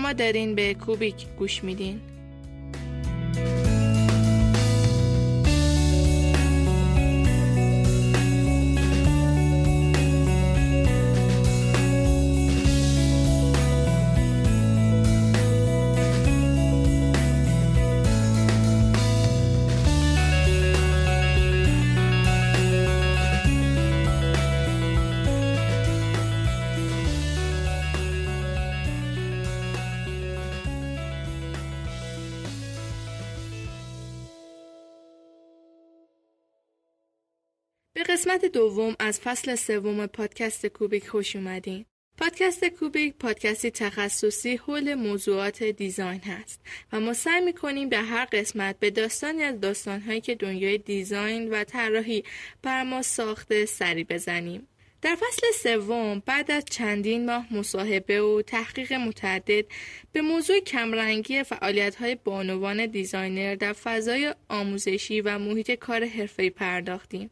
شما دارین به کوبیک گوش میدین. قسمت دوم از فصل سوم پادکست کوبیک خوش اومدین. پادکست کوبیک پادکستی تخصصی حول موضوعات design هست و ما سعی می‌کنیم در هر قسمت به داستانی از داستانهایی که دنیای design و طراحی بر ما ساخته سری بزنیم. در فصل سوم بعد از چندین ماه مصاحبه و تحقیق متعدد به موضوع کمرنگی های بانوان designer در فضای آموزشی و محیط کار حرفه‌ای پرداختیم.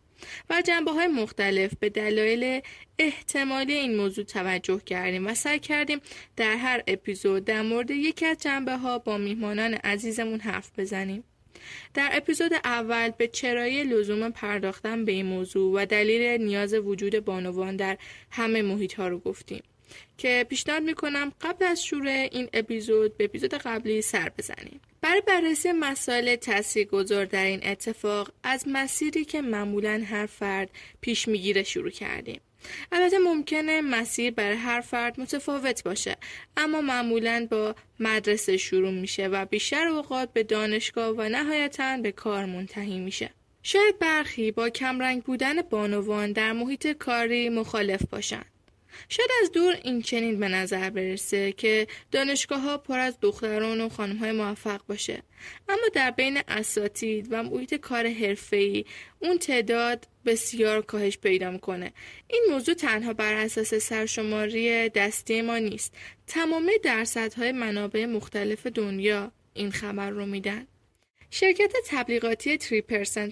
و جنبه های مختلف به دلایل احتمالی این موضوع توجه کردیم و سعی کردیم در هر اپیزود در مورد یکی از جنبه ها با میهمانان عزیزمون حرف بزنیم. در اپیزود اول به چرایی لزوم پرداختن به این موضوع و دلیل نیاز وجود بانوان در همه محیط ها رو گفتیم که پیشنهاد می‌کنم قبل از شروع این اپیزود به اپیزود قبلی سر بزنیم. برای بررسی مسائل تاثیرگذار در این اتفاق از مسیری که معمولا هر فرد پیش می‌گیره شروع کردیم. البته ممکنه مسیر برای هر فرد متفاوت باشه اما معمولا با مدرسه شروع میشه و بیشتر اوقات به دانشگاه و نهایتا به کار منتهی میشه. شاید برخی با کمرنگ بودن بانوان در محیط کاری مخالف باشند. شاید از دور این چنین به نظر برسه که دانشگاه ها پر از دختران و خانم های موفق باشه. اما در بین اساتید و محیط کار حرفه‌ای اون تعداد بسیار کاهش پیدا می‌کنه. این موضوع تنها بر اساس سرشماری دستی ما نیست. تمام درصدهای منابع مختلف دنیا این خبر رو میدن. شرکت تبلیغاتی 3%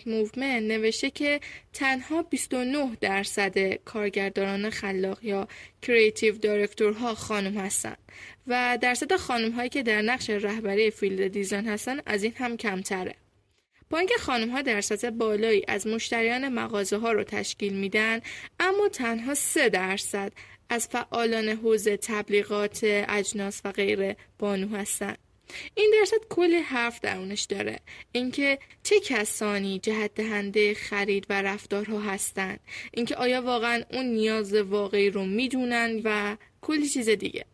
Movement نوشته که تنها 29 درصد کارگردانان خلاق یا creative director ها خانم هستند و درصد خانم هایی که در نقش رهبری field design هستند از این هم کمتره. با اینکه خانم ها درصد بالایی از مشتریان مغازه ها رو تشکیل میدن اما تنها 3 درصد از فعالان حوزه تبلیغات اجناس و غیره بانو هستند. این درصد کلی حرف درونش داره. اینکه چه کسانی جهت دهنده خرید و رفتارها هستند اینکه آیا واقعا اون نیاز واقعی رو می‌دونن و کلی چیز دیگه.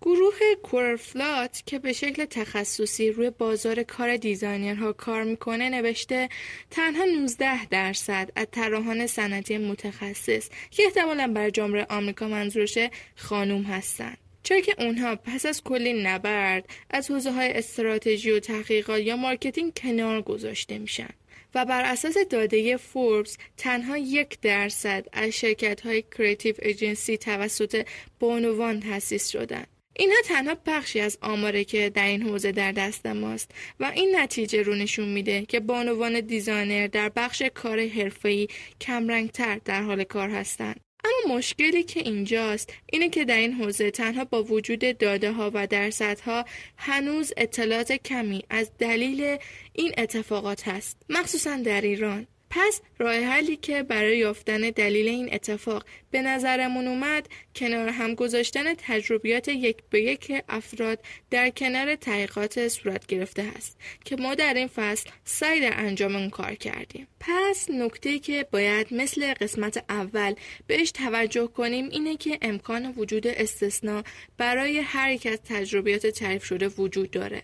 گروه کورفلات که به شکل تخصصی روی بازار کار دیزاینرها کار می‌کنه نوشته تنها 19 درصد از طراحان صنعتی متخصص که احتمالا بر جمهوری آمریکا منظورشه خانوم هستند چرا که اونها پس از کلی نبرد از حوزه های استراتژی و تحقیقات یا marketing کنار گذاشته میشن و بر اساس داده فوربس تنها یک درصد از شرکت های creative agency توسط بانوان تأسیس شدن اینها تنها بخشی از آماره که در این حوزه در دست ماست و این نتیجه رو نشون میده که بانوان دیزاینر در بخش کار حرفه‌ای کمرنگتر در حال کار هستند. اما مشکلی که اینجاست اینه که در این حوزه تنها با وجود داده ها و درصدها هنوز اطلاعات کمی از دلیل این اتفاقات هست. مخصوصا در ایران. پس راه حلی که برای یافتن دلیل این اتفاق به نظرمون اومد کنار هم گذاشتن تجربیات یک به یک افراد در کنار تحقیقات صورت گرفته است که ما در این فصل سعی در انجام اون کار کردیم. پس نکته که باید مثل قسمت اول بهش توجه کنیم اینه که امکان وجود استثنا برای هر یک از تجربیات تعریف شده وجود داره.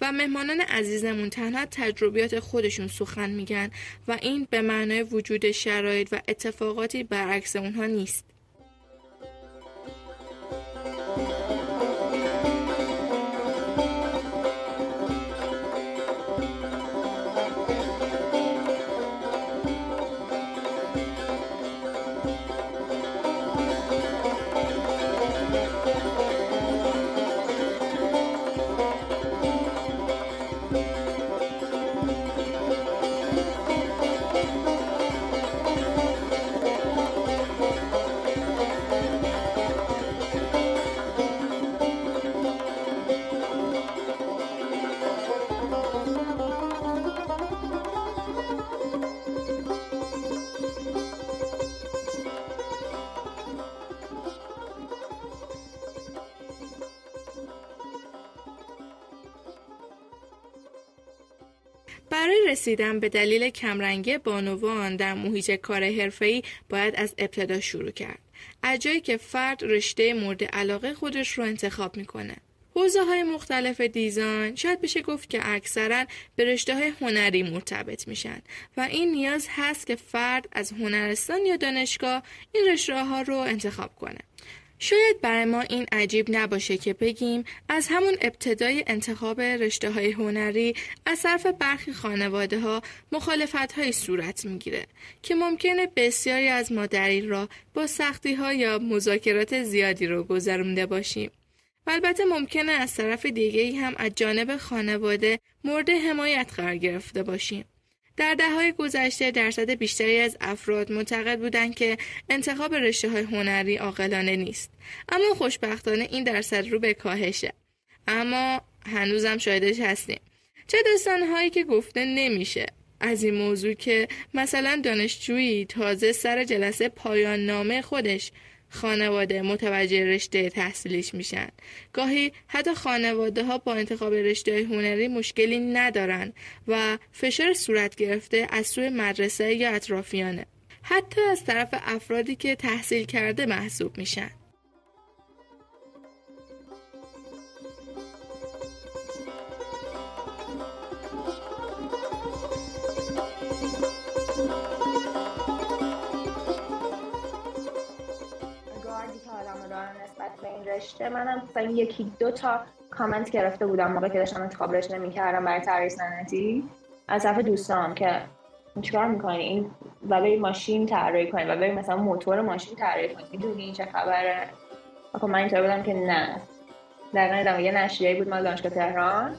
و مهمانان عزیزمون تنها تجربیات خودشون سخن میگن و این به معنای وجود شرایط و اتفاقاتی برعکس اونها نیست. رسیدن به دلیل کمرنگی بانوان در محیط کار حرفه‌ای باید از ابتدا شروع کرد. از که فرد رشته مورد علاقه خودش رو انتخاب می‌کنه. حوزه های مختلف دیزاین شاید بشه گفت که اکثرا به رشته های هنری مرتبط میشن و این نیاز هست که فرد از هنرستان یا دانشگاه این رشته ها رو انتخاب کنه. شاید برای ما این عجیب نباشه که بگیم از همون ابتدای انتخاب رشته های هنری از طرف برخی خانواده ها مخالفت های صورت می‌گیره که ممکنه بسیاری از ما در این راه با سختی ها یا مذاکرات زیادی رو گذرونده باشیم. و البته ممکنه از طرف دیگه هم از جانب خانواده مورد حمایت قرار گرفته باشیم. در دههای گذشته درصد بیشتری از افراد معتقد بودند که انتخاب رشته های هنری عاقلانه نیست. اما خوشبختانه این درصد رو به کاهشه. اما هنوزم شاهدش هستیم. چه هایی که گفته نمیشه؟ از این موضوع که مثلا دانشجویی تازه سر جلسه پایان نامه خودش خانواده متوجه رشته تحصیلیش میشن. گاهی حتی خانواده ها با انتخاب رشته هنری مشکلی ندارن و فشار صورت گرفته از سوی مدرسه یا اطرافیانه. حتی از طرف افرادی که تحصیل کرده محسوب میشن. رشته منم مثلا یکی دو تا کامنت گرفته بودم موقع که داشتم انتخاب رشته نمی‌کردم برای طراحی صنعتی. از طرف دوستان که چیکار می‌کنی؟ این و بری ماشین طراحی کنی و بری مثلا موتور ماشین طراحی کنی می‌دونی این چه خبره؟ خب من اینطور بودم که نه. در یه نشریه بود مال دانشگاه تهران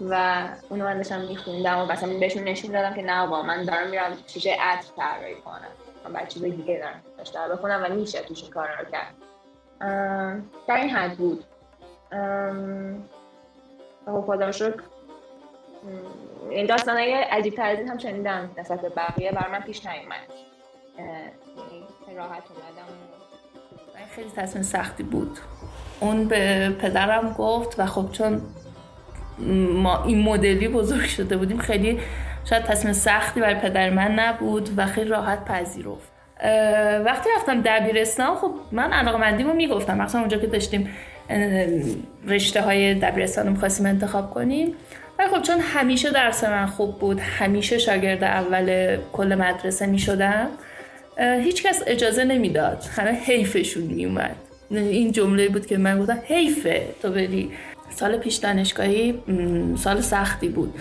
و اونو من داشتم میخوندم و مثلا بهشون نشون دادم که نه با من دارم میرم چیزای عطر طراحی کنم. من بعد چیز دیگه دارم داشتم بخونم و میشه توش کار رو کرد. در این حد بود. خب خدا شکر. این داستان های عجیب تر از این هم شنیدم نسبت به بقیه. بر من پیش نیومد. راحت اومدم. خیلی تصمیم سختی بود. اون به پدرم گفت و خب چون ما این مدلی بزرگ شده بودیم خیلی شاید تصمیم سختی برای پدر من نبود و خیلی راحت پذیرفت. وقتی رفتم دبیرستان خب من علاقه مندیمو می‌گفتم. مثلا اونجا که داشتیم رشته های دبیرستان رو می‌خواستیم انتخاب کنیم. ولی خب چون همیشه درس من خوب بود همیشه شاگرد اول کل مدرسه می‌شدم هیچکس اجازه نمی‌داد. همه حیفشون میومد این جمله بود که من گفتم حیفه تو بری. سال پیش دانشگاهی سال سختی بود.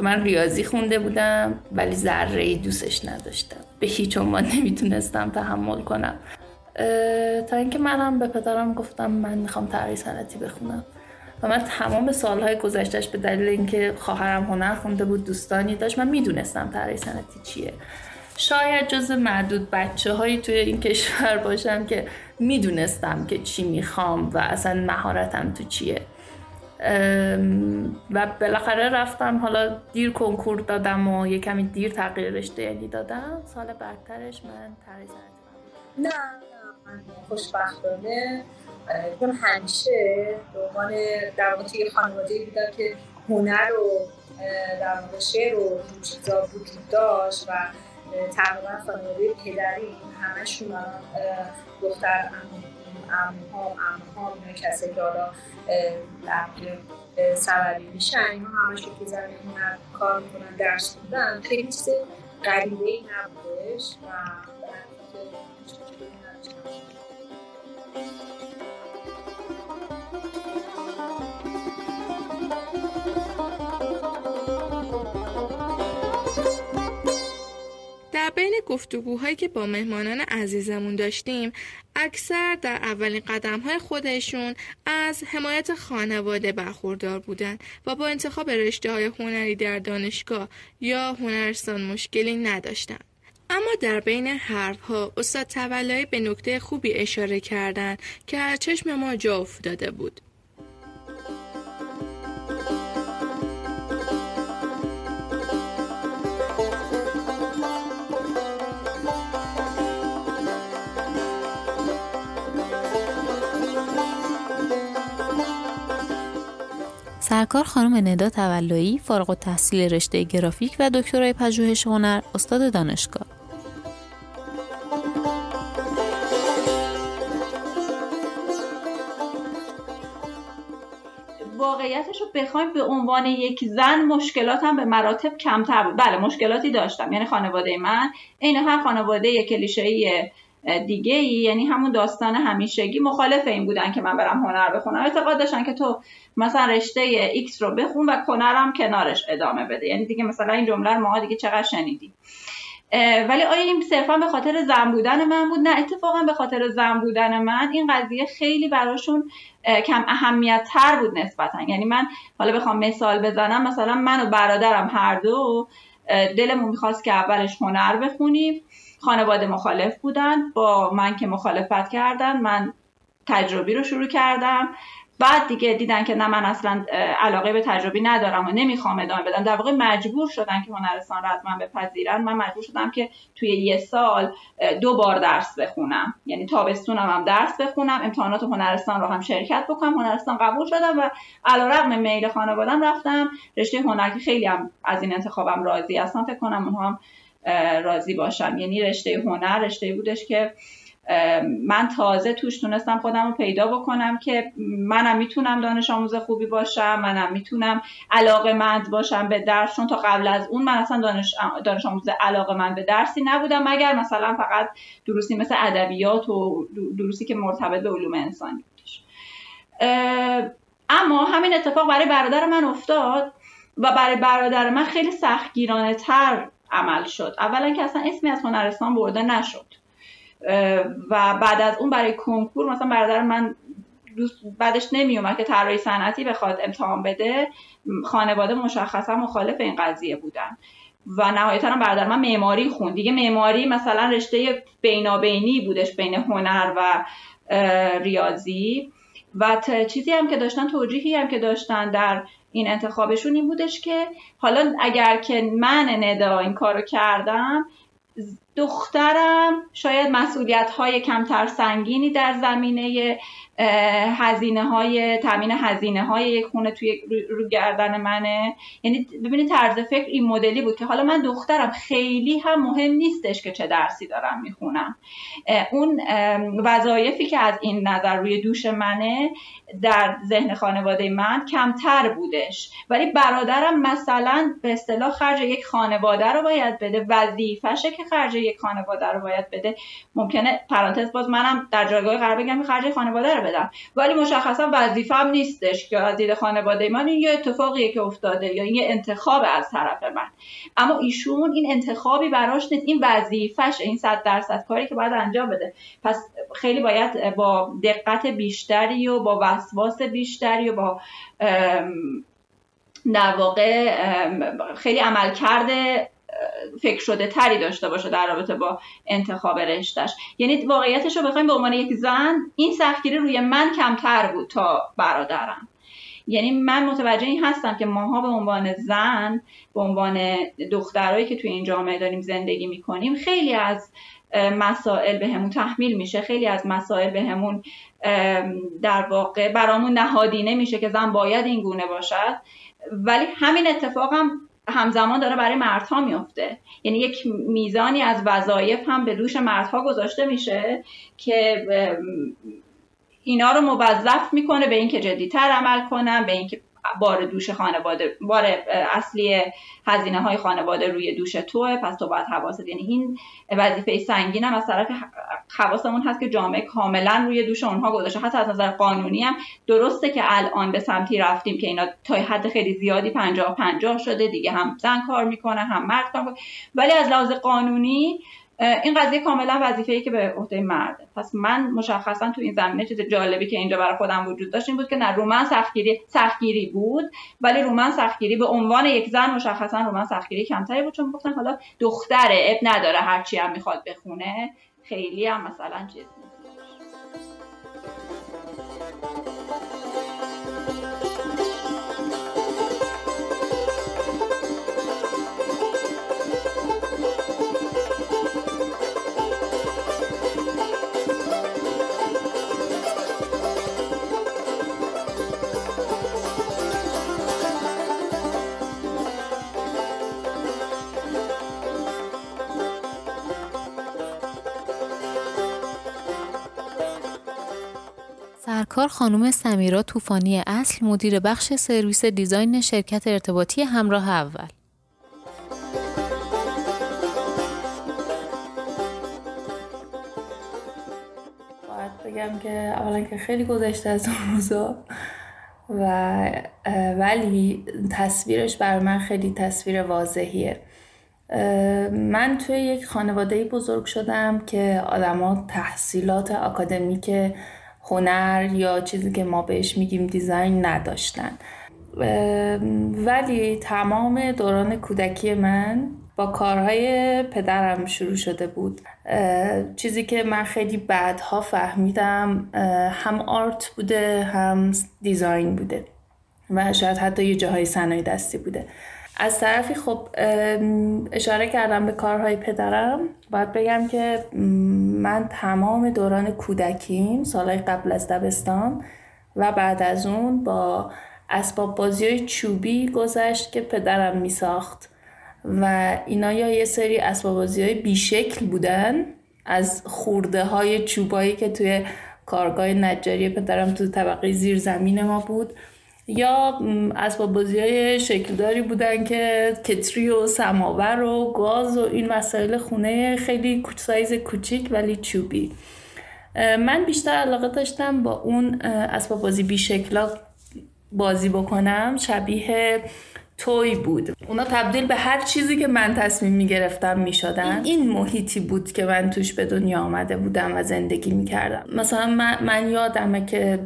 چون من ریاضی خونده بودم ولی ذره ای دوستش نداشتم. به هیچ عنوان نمی‌تونستم تحمل کنم. تا اینکه منم به پدرم گفتم من می‌خوام طراحی صنعتی بخونم. و من تمام سالهای گذشتهش به دلیل اینکه خواهرم هنر خونده بود دوستانی داشت من می‌دونستم طراحی صنعتی چیه. شاید جز معدود بچه هایی توی این کشور باشم که می‌دونستم که چی می‌خوام و اصلا مهارتم تو چیه. و بالاخره رفتم حالا دیر کنکور دادم و یه کمی دیر تغییر رشته یعنی دادم. سال بعدترش من تغییر نه نه من خوشبختانه چون همیشه به عنوان در واقع توی خانواده بودم که هنر و در واقع شعر و چیزا وجود داشت و تقریبا خانواده پدری همشون دختر اموها اموها اینا کسی که حالا سوری میشن اینا همش که زمین کار می‌کنن درس خوندن. خیلی چیز غریبه ای نبودش و در بین گفتگوهایی که با مهمانان عزیزمون داشتیم اکثر در اولین قدم های خودشون از حمایت خانواده برخوردار بودن و با انتخاب رشته های هنری در دانشگاه یا هنرستان مشکلی نداشتن. اما در حین حرف ها استاد تولایی به نکته خوبی اشاره کردند که چشم ما جا افتاده بود. سرکار خانم ندا تولایی فارغ التحصیل رشته گرافیک و دکترای پژوهش هنر استاد دانشگاه. واقعیتش رو بخوایم به عنوان یک زن مشکلاتم به مراتب کمتر بود. بله مشکلاتی داشتم. یعنی خانواده من. این هر خانواده کلیشه‌ای دیگه ای یعنی همون داستان همیشگی مخالف این بودن که من برم هنر بخونم. اعتقاد داشتن که تو مثلا رشته ایکس رو بخون و هنرم کنارش ادامه بده. یعنی دیگه مثلا این جمله رو ما دیگه چقدر شنیدیم. ولی آیا این صرفا به خاطر زن بودن من بود؟ نه اتفاقا به خاطر زن بودن من این قضیه خیلی براشون کم اهمیت تر بود نسبتا. یعنی من حالا بخوام مثال بزنم مثلا من و برادرم هر دو دلمون می‌خواست که اولش هنر بخونیم. خانواده مخالف بودن. با من که مخالفت کردن من تجربی رو شروع کردم. بعد دیگه دیدن که نه من اصلا علاقه به تجربی ندارم و نمی‌خوام ادامه بدم. در واقع مجبور شدن که هنرستان من بپذیرن. من مجبور شدم که توی یه سال دو بار درس بخونم. یعنی تابستونم هم درس بخونم امتحانات هنرستان رو هم شرکت بکنم. هنرستان قبول شدم و علیرغم میل خانوادم رفتم. رشته هنر که خیلی هم از این انتخابم راضی هستم. فکر کنم اونها هم راضی باشم. یعنی رشته هنر رشته بودش که من تازه توش تونستم خودم رو پیدا بکنم که منم می‌تونم دانش آموز خوبی باشم منم می‌تونم علاقه مند باشم به درس. چون تا قبل از اون من اصلا دانش, دانش آموز علاقه مند به درسی نبودم مگر مثلا فقط دروسی مثل ادبیات و دروسی که مرتبط به علوم انسانی بودش. اما همین اتفاق برای برادر من افتاد و برای برادر من خیلی سختگیرانه تر عمل شد. اولا که اصلا اسمی از هنرستان برده نشد. و بعد از اون برای کنکور مثلا برادر من دوست بعدش نمی که طراحی صنعتی بخواد امتحان بده. خانواده مشخصا مخالف این قضیه بودن. و نهایتا هم برادر من معماری خوند. دیگه معماری مثلا رشته بینابینی بودش بین هنر و ریاضی. و چیزی هم که داشتن توجیهی هم که داشتن در این انتخابشون این بودش که حالا اگر که من ندا این کارو کردم دخترم شاید مسئولیت های کمتر سنگینی در زمینه هزینه های تامین هزینه های یک خونه توی رو گردن منه. یعنی ببینید طرز فکر این مدلی بود که حالا من دخترم خیلی هم مهم نیستش که چه درسی دارم می‌خونم. اون وظایفی که از این نظر روی دوش منه در ذهن خانواده من کمتر بودش. ولی برادرم مثلا به اصطلاح خرج یک خانواده رو باید بده وظیفشه که خرج یک خانواده رو باید بده. ممکنه پرانتز باز منم در جایگاه قرار بگم خرج خانواده رو بدم. ولی مشخصا وظیفم نیستش که از دید خانواده من این یه اتفاقیه که افتاده یا این یه انتخاب از طرف من. اما ایشون این انتخابی براش نیست. این وظیفش این صد درصد کاری که باید انجام بده. پس خیلی باید با دقت بیشتری و با وسواس بیشتری و با در واقع خیلی عمل کرده فکر شده تری داشته باشه در رابطه با انتخاب رشتش یعنی واقعیتش رو بخوایم به عنوان یک زن این سختگیری روی من کمتر بود تا برادرم. یعنی من متوجه این هستم که ماها به عنوان زن به عنوان دخترایی که توی این جامعه داریم زندگی می‌کنیم خیلی از مسائل به همون تحمیل میشه. خیلی از مسائل به همون در واقع برامون نهادینه میشه که زن باید این گونه باشد. ولی همین اتفاق هم همزمان داره برای مردها میفته. یعنی یک میزانی از وظایف هم به دوش مردها گذاشته میشه که اینا رو موظف می‌کنه به اینکه جدیتر عمل کنن به اینکه بار دوش خانواده بار اصلی هزینه های خانواده روی دوش توه پس تو باید حواست یعنی این وظیفه سنگین هم از طرف حواسمون هست که جامعه کاملا روی دوش اونها گذاشته. حتی از نظر قانونی هم درسته که الان به سمتی رفتیم که اینا تا حد خیلی زیادی پنجاه پنجاه شده دیگه هم زن کار می‌کنه هم مرد کار ولی از لحاظ قانونی این قضیه کاملا وظیفه ای که به عهده مرده پس من مشخصا تو این زمینه چیز جالبی که اینجا برای خودم وجود داشت این بود که نه رومن سختگیری سختگیری بود ولی رومن سختگیری به عنوان یک زن مشخصا رومن سختگیری کمتری بود چون گفتن حالا دختره اب نداره هرچی هم می‌خواد بخونه. خیلی هم مثلا چیز سرکار خانم سمیرا طوفانی اصل مدیر بخش سرویس دیزاین شرکت ارتباطی همراه اول. باید بگم که اولا که خیلی گذشته از اون روزا و ولی تصویرش بر من خیلی تصویر واضحیه. من توی یک خانواده بزرگ شدم که آدما تحصیلات آکادمیک هنر یا چیزی که ما بهش میگیم دیزاین نداشتن. ولی تمام دوران کودکی من با کارهای پدرم شروع شده بود. چیزی که من خیلی بعدها فهمیدم هم آرت بوده هم دیزاین بوده. و شاید حتی یه جاهای صنایع دستی بوده. از طرفی خب اشاره کردم به کارهای پدرم. باید بگم که من تمام دوران کودکیم سالهای قبل از دبستان و بعد از اون با اسباب بازی های چوبی گذشت که پدرم می ساخت و اینا یا یه سری اسباب بازی های بیشکل بودن از خورده های چوبایی که توی کارگاه نجاری پدرم تو طبقه زیر زمین ما بود. یا اسباب بازی های شکلداری بودن که کتری و سماور و گاز و این مسائل خونه خیلی سایز کوچیک ولی چوبی. من بیشتر علاقه داشتم با اون اسباب بازی بیشکلا بازی بکنم. شبیه توی بود. اونا تبدیل به هر چیزی که من تصمیم می گرفتم می شدن این محیطی بود که من توش به دنیا آمده بودم و زندگی می کردم مثلا من, من یادمه که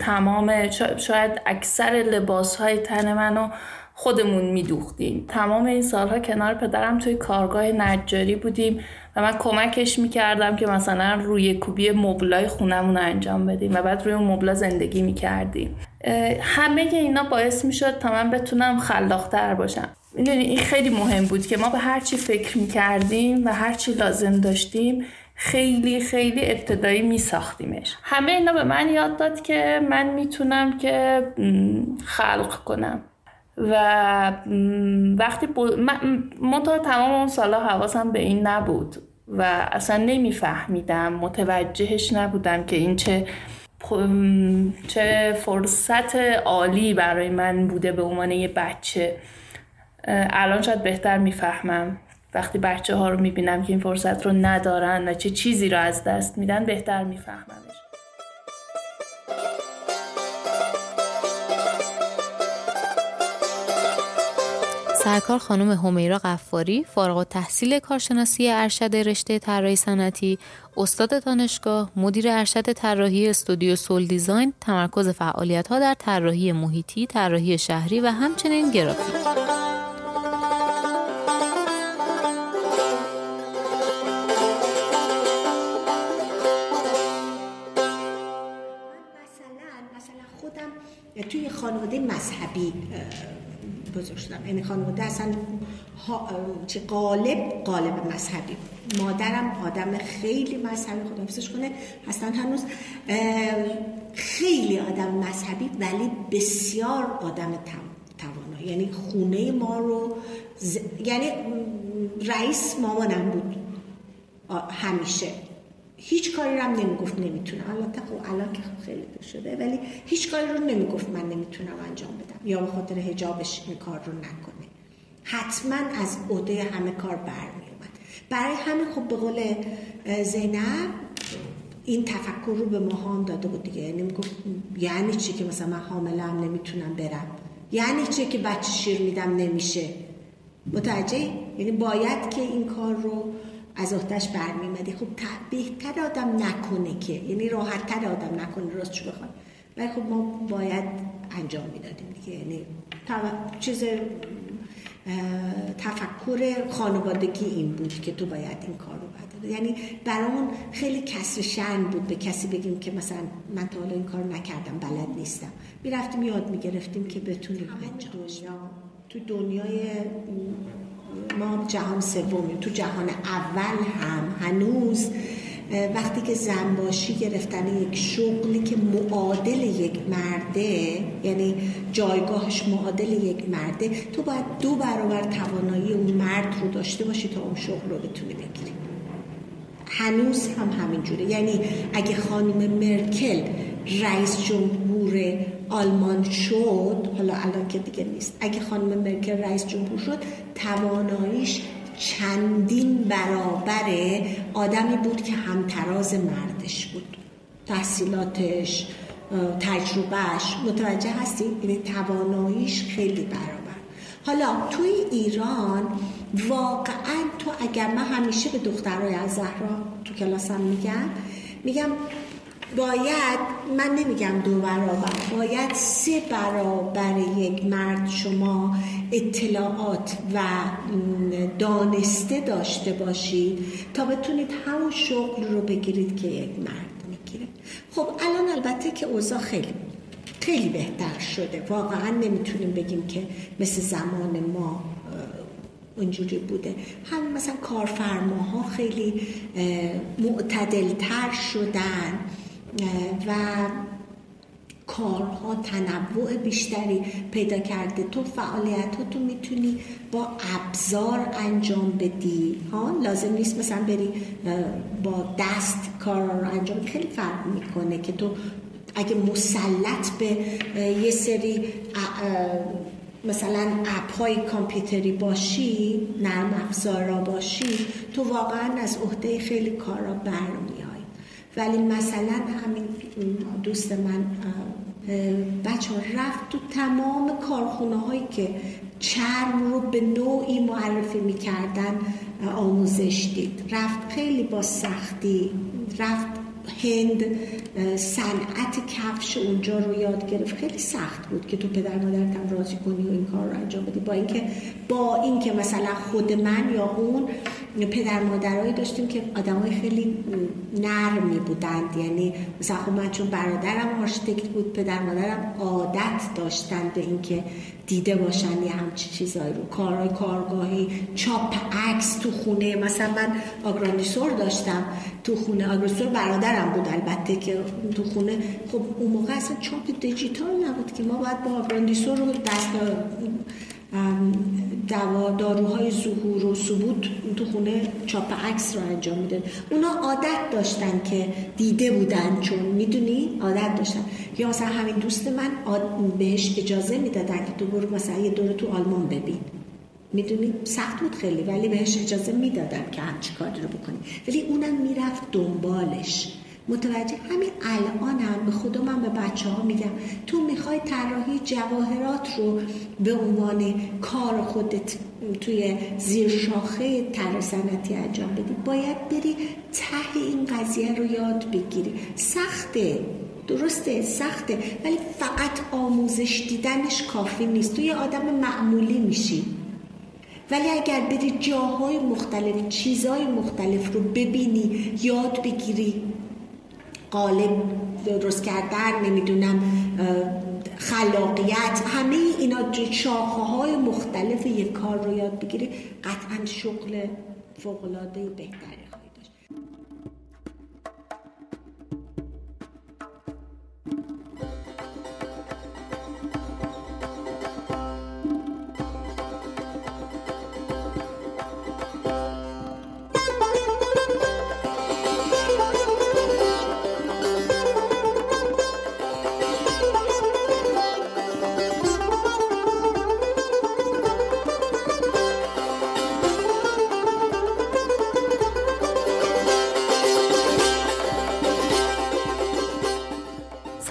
تمام شاید اکثر لباس های تن منو خودمون میدوختیم. تمام این سالها کنار پدرم توی کارگاه نجاری بودیم. و من کمکش می‌کردم که مثلا روی کوبی مبلای خونمون رو انجام بدیم و بعد روی مبلا زندگی می‌کردیم. همه اینا باعث می‌شد تا من بتونم خلاقتر باشم. می‌دونی این خیلی مهم بود که ما به هر چی فکر می‌کردیم و هر چی لازم داشتیم خیلی خیلی ابتدایی می ساختیمش همه اینا به من یاد داد که من می‌تونم که خلق کنم. و وقتی من تمام اون سالا حواسم به این نبود و اصلا نمیفهمیدم متوجهش نبودم که این چه چه فرصت عالی برای من بوده به عنوان یه بچه. الان شاید بهتر می‌فهمم. وقتی بچه ها رو می‌بینم که این فرصت رو ندارن و چه چیزی رو از دست میدن بهتر میفهممش. سرکار خانم همیرا قفاری فارغ تحصیل کارشناسی ارشد رشته طراحی صنعتی استاد دانشگاه مدیر ارشد طراحی استودیو سول دیزاین تمرکز فعالیت ها در طراحی محیطی طراحی شهری و همچنین گرافیک. توی خانواده مذهبی بزرگ شدم. یعنی خانواده اصلا چه قالب قالب مذهبی مادرم آدم خیلی مذهبی خدا کنه اصلا هنوز خیلی آدم مذهبی ولی بسیار آدم توانا. یعنی خونه ما رو یعنی رئیس مامانم بود. همیشه. هیچ کاری رو هم نمی‌گفت نمی‌تونم. البته خب الان که خب خیلی شده ولی هیچ کاری رو نمی‌گفت من نمی‌تونم انجام بدم. یا به خاطر هجابش این کار رو نکنه. حتما از عده همه کار برمیومد برای همین خب به قول زینب این تفکر رو به ما داده بود دیگه. یعنی می‌گفت یعنی چی که مثلا من حامله هم نمی‌تونم برم؟ یعنی چی که بچه شیر میدم نمیشه؟ متوجه یعنی باید که این کار رو از اختش برمیمدی خب بهتر آدم نکنه که یعنی راحتتر آدم نکنه راستش بخواد. ولی خب ما باید انجام می‌دادیم دیگه. یعنی چیز تفکر خانوادگی این بود که تو باید این کار رو بده یعنی برامون خیلی کسر شن بود به کسی بگیم که مثلا من تا حالا این کار نکردم بلد نیستم. می‌رفتیم یاد می‌گرفتیم که بتونیم انجام تو دنیای ما جهان سومیم تو جهان اول هم هنوز وقتی که زنباشی گرفتن یک شغلی که معادل یک مرده یعنی جایگاهش معادل یک مرده تو باید دو برابر توانایی اون مرد رو داشته باشی تا اون شغل رو بتونی بگیری. هنوز هم همینجوره. یعنی اگه خانم مرکل رئیس جمهور آلمان شد حالا الان که دیگه نیست. اگه خانم مرکل رئیس جمهور شد تواناییش چندین برابر آدمی بود که همتراز مردش بود. تحصیلاتش تجربهش متوجه هستی یعنی تواناییش خیلی برابر. حالا توی ایران واقعا تو اگر من همیشه به دخترای از زهرا تو کلاسم میگم میگم باید من نمیگم دو برابر باید سه برابر یک مرد شما اطلاعات و دانسته داشته باشید تا بتونید همون شغل رو بگیرید که یک مرد می‌گیره. خب الان البته که اوضاع خیلی خیلی بهتر شده. واقعا نمی‌تونیم بگیم که مثل زمان ما اونجوری بوده. هم مثلا کارفرماها خیلی معتدلتر شدن. و کارها تنوع بیشتری پیدا کرده. تو فعالیت تو می‌تونی با ابزار انجام بدی. ها لازم نیست مثلا بری با دست کار رو انجام خیلی فرق می‌کنه که تو اگه مسلط به یه سری مثلا اپ های کامپیوتری باشی نرم افزارا باشی تو واقعا از عهده خیلی کارا برمیای ولی مثلا همین دوست من بچه رفت تو تمام کارخونه هایی که چرم رو به نوعی معرفی می‌کردن آموزش دید. رفت خیلی با سختی رفت هند صنعت کفش اونجا رو یاد گرفت. خیلی سخت بود که تو پدر مادرتم راضی کنی و این کار رو انجام بدی. با اینکه با اینکه مثلا خود من یا اون پدر مادرایی داشتیم که آدمای خیلی نرمی بودند. یعنی مثلا خب من چون برادرم آرشیتکت بود پدر مادرم عادت داشتن به اینکه دیده باشن یه همچی چیزایی رو. کارهای کارگاهی چاپ عکس تو خونه. مثلا من آگراندیسور داشتم. تو خونه آگراندیسور برادرم بود البته که تو خونه. خب اون موقع اصلا چاپ دیجیتال نبود که. ما باید با آگراندیسور رو دست داروهای ظهور و ثبوت تو خونه چاپ عکس رو انجام میده. اونا عادت داشتن که دیده بودن چون می‌دونی؟ عادت داشتن. یا مثلا همین دوست من بهش اجازه می‌دادن که تو برو مثلا یه دوره تو آلمان ببین. می‌دونی؟ سخت بود خیلی ولی بهش اجازه می‌دادن که همچی کاری رو بکنی. ولی اونم می‌رفت دنبالش. متوجه همین الان هم به خودم من به بچه ها میگم. تو می‌خوای طراحی جواهرات رو به عنوان کار خودت توی زیر شاخه طرح صنعتی انجام بدی باید بری ته این قضیه رو یاد بگیری. سخته درسته سخته ولی فقط آموزش دیدنش کافی نیست. تو یه آدم معمولی میشی. ولی اگر بری جاهای مختلف چیزهای مختلف رو ببینی یاد بگیری قالب درست کردن نمی‌دونم خلاقیت همه اینا شاخه های مختلف یک کار رو یاد بگیری قطعا شغل فوقلاده بهتری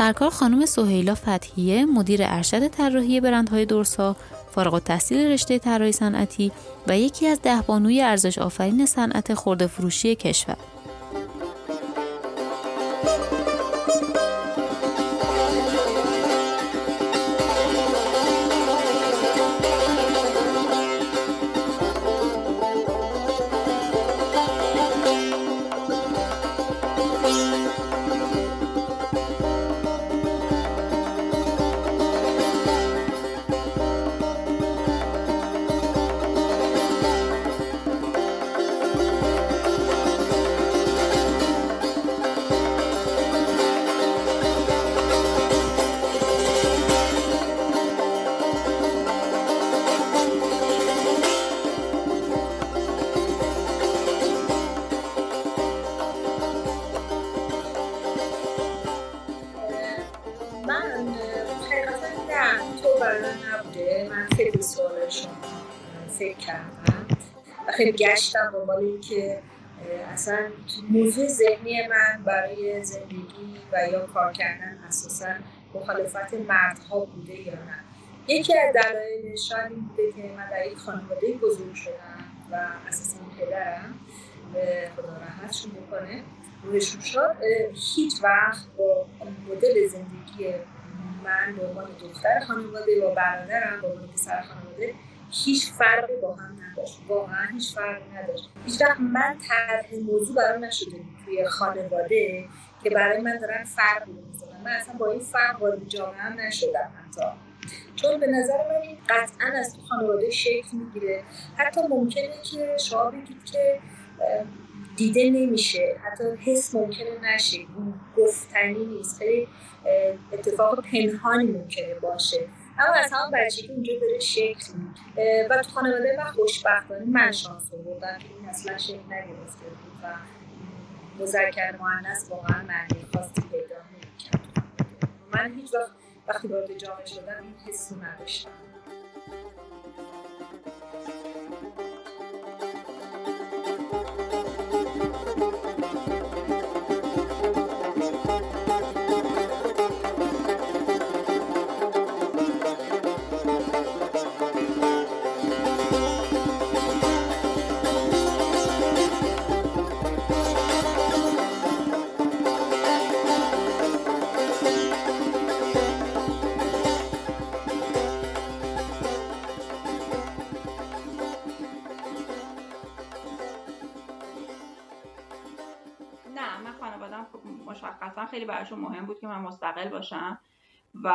سرکار خانم سهیلا فتحیه مدیر ارشد طراحی برندهای دورسا فارغ التحصیل رشته طراحی صنعتی و یکی از ده بانوی ارزش آفرین صنعت خورده فروشی کشور. نبوده. من خیلی به سوال شما فکر کردم و خیلی گشتم دنبال اینکه اصلا موضوع ذهنی من برای زندگی و یا کار کردن اساسا مخالفت مردها بوده یا نه. یکی از دلایل شاید این بوده که من در یک خانواده بزرگ شدم و اساسا پدرم خدا رحمتشون بکنه روشون شد هیچ وقت با مدل زندگی من به عنوان دختر خانواده و برادرم به عنوان پسر خانواده هیچ فرقی با هم نداشت. واقعا هیچ فرقی نداشت. هیچ وقت من طرح موضوع برای نشده توی خانواده که برای من دارن فرق می‌زنن من اصلا با این فرق وارد جامعه هم نشدم حتی. چون به نظر من این قطعا از تو خانواده شکل می‌گیره. حتی ممکنه که شما بگید که دیده نمیشه. حتی حس ممکنه نشه. گفتنی نیست. خیلی اتفاق پنهانی ممکنه باشه. اما از همون بچگی اونجا داره شکل و تو خانواده من خوشبختانه من شانس آوردم که این اصلا شکل نگرفته بود و مذکر مؤنث واقعا معنی خاصی پیدا نمی‌کرد. من هیچ وقت وقتی وارد جامعه شدم این حس نداشتم. مهم بود که من مستقل باشم و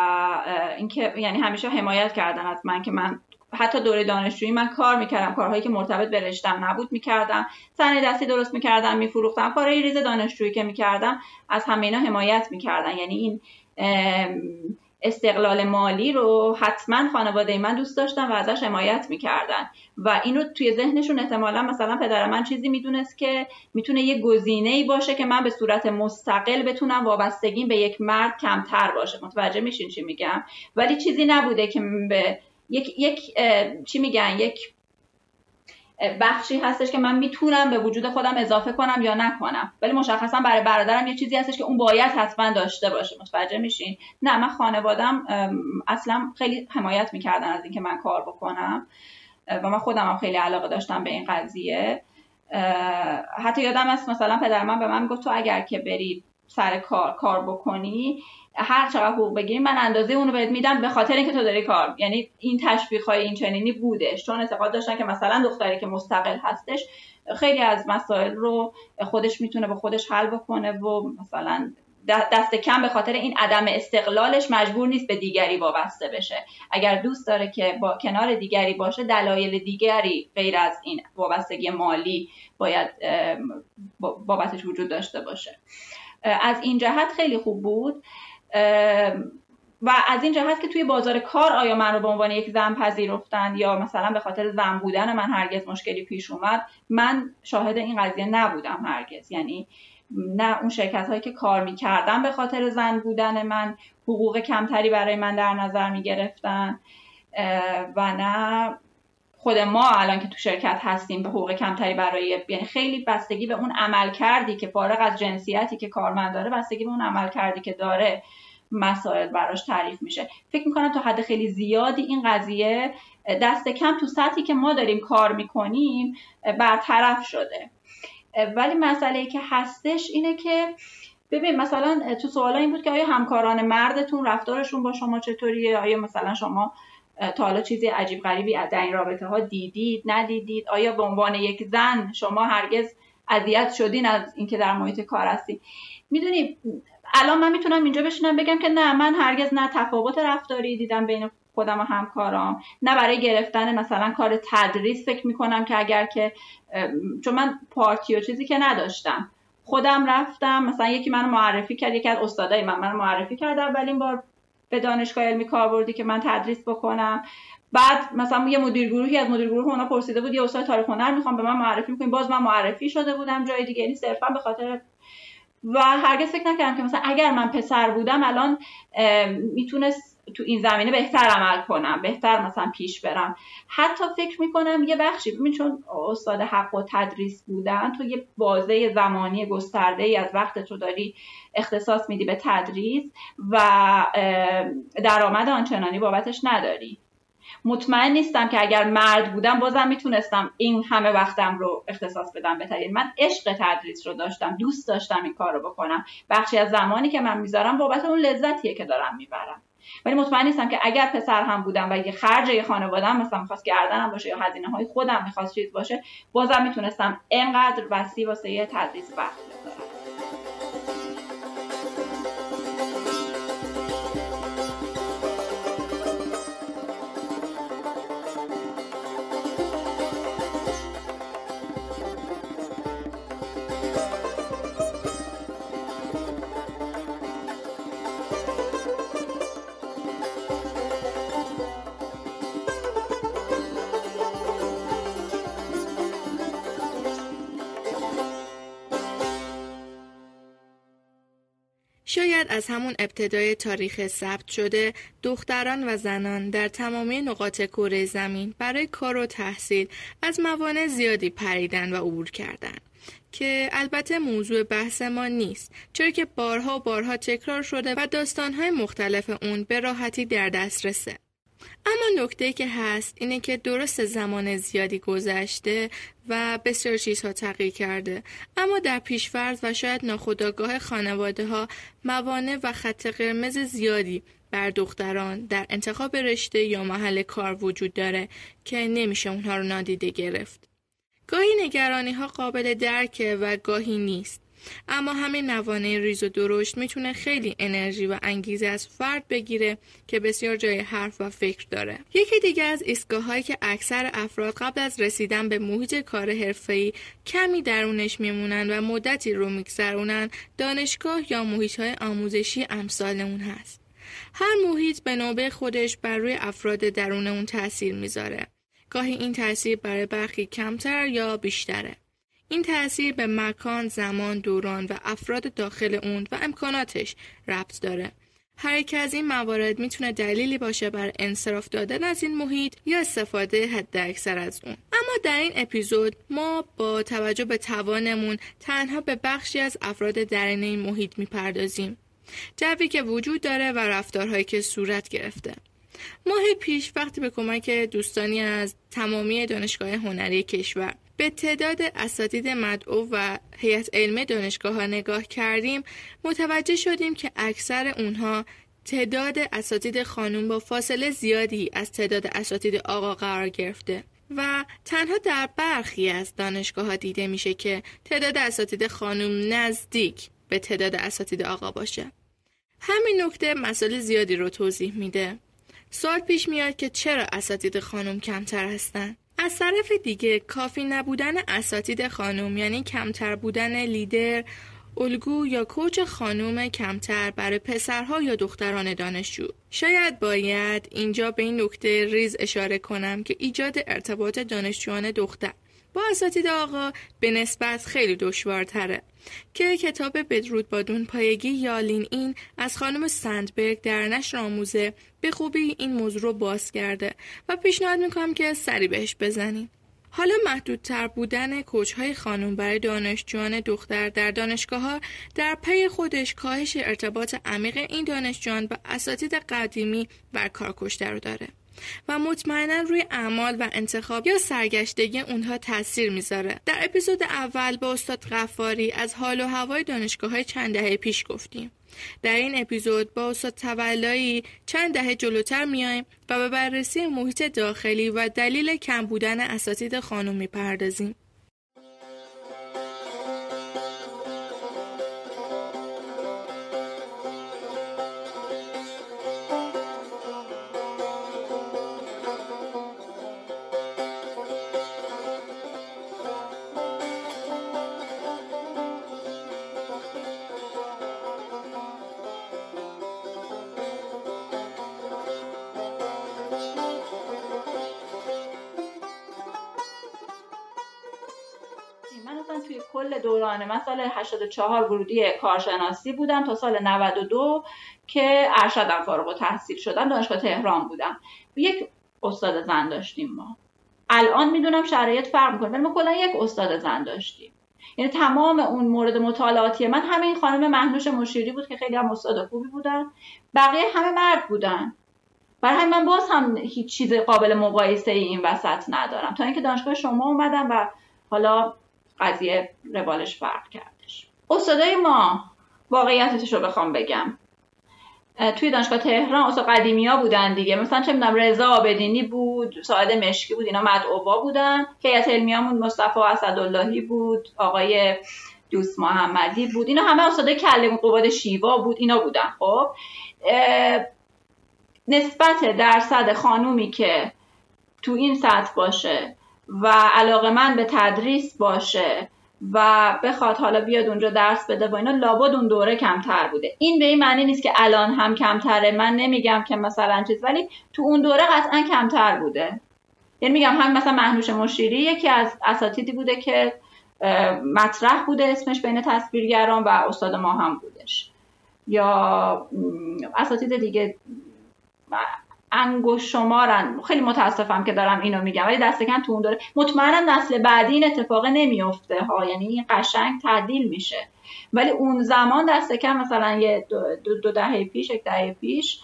اینکه یعنی همیشه حمایت کردن از من که من حتی دوره دانشجویی من کار می‌کردم کارهایی که مرتبط به رشتم نبود می‌کردم. صحنه دستی درست می‌کردم میفروختم. کارهای ریز دانشجویی که می‌کردم از همه اینا حمایت می‌کردن. یعنی این استقلال مالی رو حتما خانواده من دوست داشتن و ازش حمایت می‌کردن. و اینو توی ذهنشون احتمالا مثلا پدر من چیزی می‌دونست که می‌تونه یه گزینه ای باشه که من به صورت مستقل بتونم وابستگیم به یک مرد کمتر باشه. متوجه میشین چی میگم؟ ولی چیزی نبوده که به یک یک چی میگن؟ یک بخشی هستش که من می‌تونم به وجود خودم اضافه کنم یا نکنم. ولی مشخصا برای برادرم یه چیزی هستش که اون باید حتما داشته باشه. متوجه میشین؟ نه من خانوادم اصلا خیلی حمایت می‌کردن از اینکه من کار بکنم. و من خودم هم خیلی علاقه داشتم به این قضیه. حتی یادم است مثلا پدر من به من گفت تو اگر که بری سر کار کار بکنی هر چقدر حقوق بگیری من اندازه اونو بهت میدم به خاطر اینکه تو داری کار. یعنی این تشویق های این چنینی بودش. چون اعتقاد داشتن که مثلا دختری که مستقل هستش خیلی از مسائل رو خودش می‌تونه به خودش حل بکنه و مثلا دست کم به خاطر این عدم استقلالش مجبور نیست به دیگری وابسته بشه. اگر دوست داره که با کنار دیگری باشه دلایل دیگری غیر از این وابستگی مالی باید بابتش وجود داشته باشه. از این جهت خیلی خوب بود. و از این جهت که توی بازار کار آیا من رو به عنوان یک زن پذیرفتن یا مثلا به خاطر زن بودن من هرگز مشکلی پیش اومد من شاهد این قضیه نبودم هرگز. یعنی نه اون شرکت هایی که کار می‌کردن به خاطر زن بودن من حقوق کمتری برای من در نظر می‌گرفتن و نه خود ما الان که تو شرکت هستیم به حقوق کمتری برای یعنی خیلی بستگی به اون عمل کردی که فارغ از جنسیتی که کارمند داره بستگی به اون عمل کردی که داره مسائل براش تعریف میشه. فکر می‌کنم تا حد خیلی زیادی این قضیه دست کم تو سطحی که ما داریم کار می‌کنیم برطرف شده. ولی مسئله که هستش اینه که ببین مثلا تو سوالا این بود که آیا همکاران مردتون رفتارشون با شما چطوریه؟ آیا مثلا شما تا حالا چیزی عجیب غریبی در این رابطه ها دیدید ندیدید؟ آیا به عنوان یک زن شما هرگز اذیت شدین از اینکه در محیط کار هستید می‌دونی الان من می‌تونم اینجا بشینم بگم که نه من هرگز نه تفاوت رفتاری دیدم بین خودم و همکارام نه برای گرفتن مثلا کار تدریس فکر می‌کنم که اگر که چون من پارتی و چیزی که نداشتم. خودم رفتم مثلا یکی منو معرفی کرد یکی از استادای من منو معرفی کرد اولین بار. به دانشگاه علمی کاربردی که من تدریس بکنم. بعد مثلا یه مدیر گروهی از مدیر گروه اونا پرسیده بود یه استاد تاریخ هنر می‌خوام به من معرفی می‌کنیم باز من معرفی شده بودم جای دیگه. یعنی صرفا به خاطر و هرگز فکر نکردم که مثلا اگر من پسر بودم الان می‌تونست تو این زمینه بهتر عمل کنم بهتر مثلا پیش برم. حتی فکر می‌کنم یه بخشی ببین چون استاد حق و تدریس بودن تو یه بازه زمانی گسترده ای از وقت تو داری اختصاص میدی به تدریس و درآمد آنچنانی بابتش نداری. مطمئن نیستم که اگر مرد بودم بازم می‌تونستم این همه وقتم رو اختصاص بدم به تدریس من عشق تدریس رو داشتم دوست داشتم این کار رو بکنم. بخشی از زمانی که من می‌ذارم بابت اون لذتیه که دارم می‌برم. ولی مطمئن نیستم که اگر پسر هم بودم و یه خرج یه خانوادم مثلا می‌خواست گردنم باشه یا هزینه های خودم می‌خواست چیز باشه بازم می‌تونستم انقدر وسیع واسه یه تدریس وقت بذارم. شاید از همون ابتدای تاریخ ثبت شده دختران و زنان در تمامی نقاط کره زمین برای کار و تحصیل از موانع زیادی پریدن و عبور کردند. که البته موضوع بحث ما نیست چرا که بارها بارها تکرار شده و داستانهای مختلف اون به راحتی در دسترسه اما نکته که هست اینه که درست زمان زیادی گذشته و بسیار چیزها تغییر کرده اما در پیشفرض و شاید ناخودآگاه خانواده ها موانع و خط قرمز زیادی بر دختران در انتخاب رشته یا محل کار وجود داره که نمیشه اونها رو نادیده گرفت. گاهی نگرانی ها قابل درکه و گاهی نیست. اما همین نوانه ریز و درشت می‌تونه خیلی انرژی و انگیزه از فرد بگیره که بسیار جای حرف و فکر داره. یکی دیگه از ایستگاه هایی که اکثر افراد قبل از رسیدن به محیط کار حرفه‌ای کمی درونش میمونن و مدتی رو میگذرونن دانشگاه یا محیط های آموزشی امثال اون هست. هر محیط به نوبه خودش بر روی افراد درون اون تاثیر می‌ذاره. گاهی این تاثیر برای برخی کمتر یا بیشتره. این تاثیر به مکان، زمان، دوران و افراد داخل اون و امکاناتش ربط داره. هر یک از این موارد می‌تونه دلیلی باشه بر انصراف دادن از این محیط یا استفاده حد اکثر از اون. اما در این اپیزود ما با توجه به توانمون تنها به بخشی از افراد درین این محیط می‌پردازیم. جوی که وجود داره و رفتارهایی که صورت گرفته. ماه پیش وقتی به کمک دوستانی از تمامی دانشگاه هنری کشور به تعداد اساتید مدعو و هیئت علمی دانشگاه ها نگاه کردیم متوجه شدیم که اکثر اونها تعداد اساتید خانم با فاصله زیادی از تعداد اساتید آقا قرار گرفته و تنها در برخی از دانشگاه ها دیده میشه که تعداد اساتید خانم نزدیک به تعداد اساتید آقا باشه. همین نکته مسئله زیادی رو توضیح میده. سوال پیش میاد که چرا اساتید خانم کمتر هستند از طرف دیگه کافی نبودن اساتید خانم یعنی کمتر بودن لیدر الگو یا کوچ خانم کمتر برای پسرها یا دختران دانشجو. شاید باید اینجا به این نکته ریز اشاره کنم که ایجاد ارتباط دانشجویان دختر. با اساتید آقا به نسبت خیلی دشوارتره که کتاب بدرود بادون پایگی یا لین این از خانم سندبرگ در نشر آموزه به خوبی این موضوع رو باز کرده و پیشنهاد می‌کنم که سری بهش بزنیم. حالا محدودتر بودن کوچهای خانم برای دانشجویان دختر در دانشگاه ها در پی خودش کاهش ارتباط عمیق این دانشجویان با اساتید قدیمی بر کار رو داره. و مطمئنا روی اعمال و انتخاب یا سرگشتگی اونها تاثیر می‌ذاره. در اپیزود اول با استاد غفاری از حال و هوای دانشگاه های چند دهه پیش گفتیم. در این اپیزود با استاد تولایی چند دهه جلوتر میایم و به بررسی محیط داخلی و دلیل کم بودن اساتید خانم می‌پردازیم. سال 84 ورودی کارشناسی بودم تا سال 92 که ارشدم فارغ و تحصیل شدم دانشگاه تهران بودم. یک استاد زن داشتیم ما. الان می‌دونم شرایط فرق می‌کنه ولی ما کلا یک استاد زن داشتیم. یعنی تمام اون مورد مطالعاتی من همه این خانم مهنوش مشیری بود که خیلی هم استاد خوبی بودن. بقیه همه مرد بودن. برای همین من باز هم هیچ چیز قابل مقایسه ای این وسط ندارم. تا اینکه دانشگاه شما اومدم و حالا قضیه روالش فرق کردش. استادای ما واقعیتش رو بخوام بگم. توی دانشگاه تهران استاد قدیمی ها بودن دیگه. مثلا چه می‌دونم رضا آبدینی بود ساعد مشکی بود اینا مدعوا بودن. هیئت علمیامون مصطفی اسداللهی بود آقای دوست محمدی بود. اینا همه استاد کلم قباد شیوا بود اینا بودن خب. نسبت درصد خانومی که تو این سطح باشه و علاقه من به تدریس باشه و بخواد حالا بیاد اونجا درس بده و اینا لابد اون دوره کمتر بوده. این به این معنی نیست که الان هم کمتره. من نمیگم که مثلا چیز ولی تو اون دوره قطعا کمتر بوده. یعنی میگم هم مثلا مهنوش مشیری یکی از اساتیدی بوده که مطرح بوده اسمش بین تصویرگران و استاد ما هم بودش. یا اساتید دیگه انگوش شمارن. خیلی متاسفم که دارم اینو میگم ولی دست کم تو اون داره مطمئنم نسل بعدی این اتفاق نمیفته ها یعنی این قشنگ تعدیل میشه. ولی اون زمان دست کم مثلا یه دو, دو دهه پیش یک دهه پیش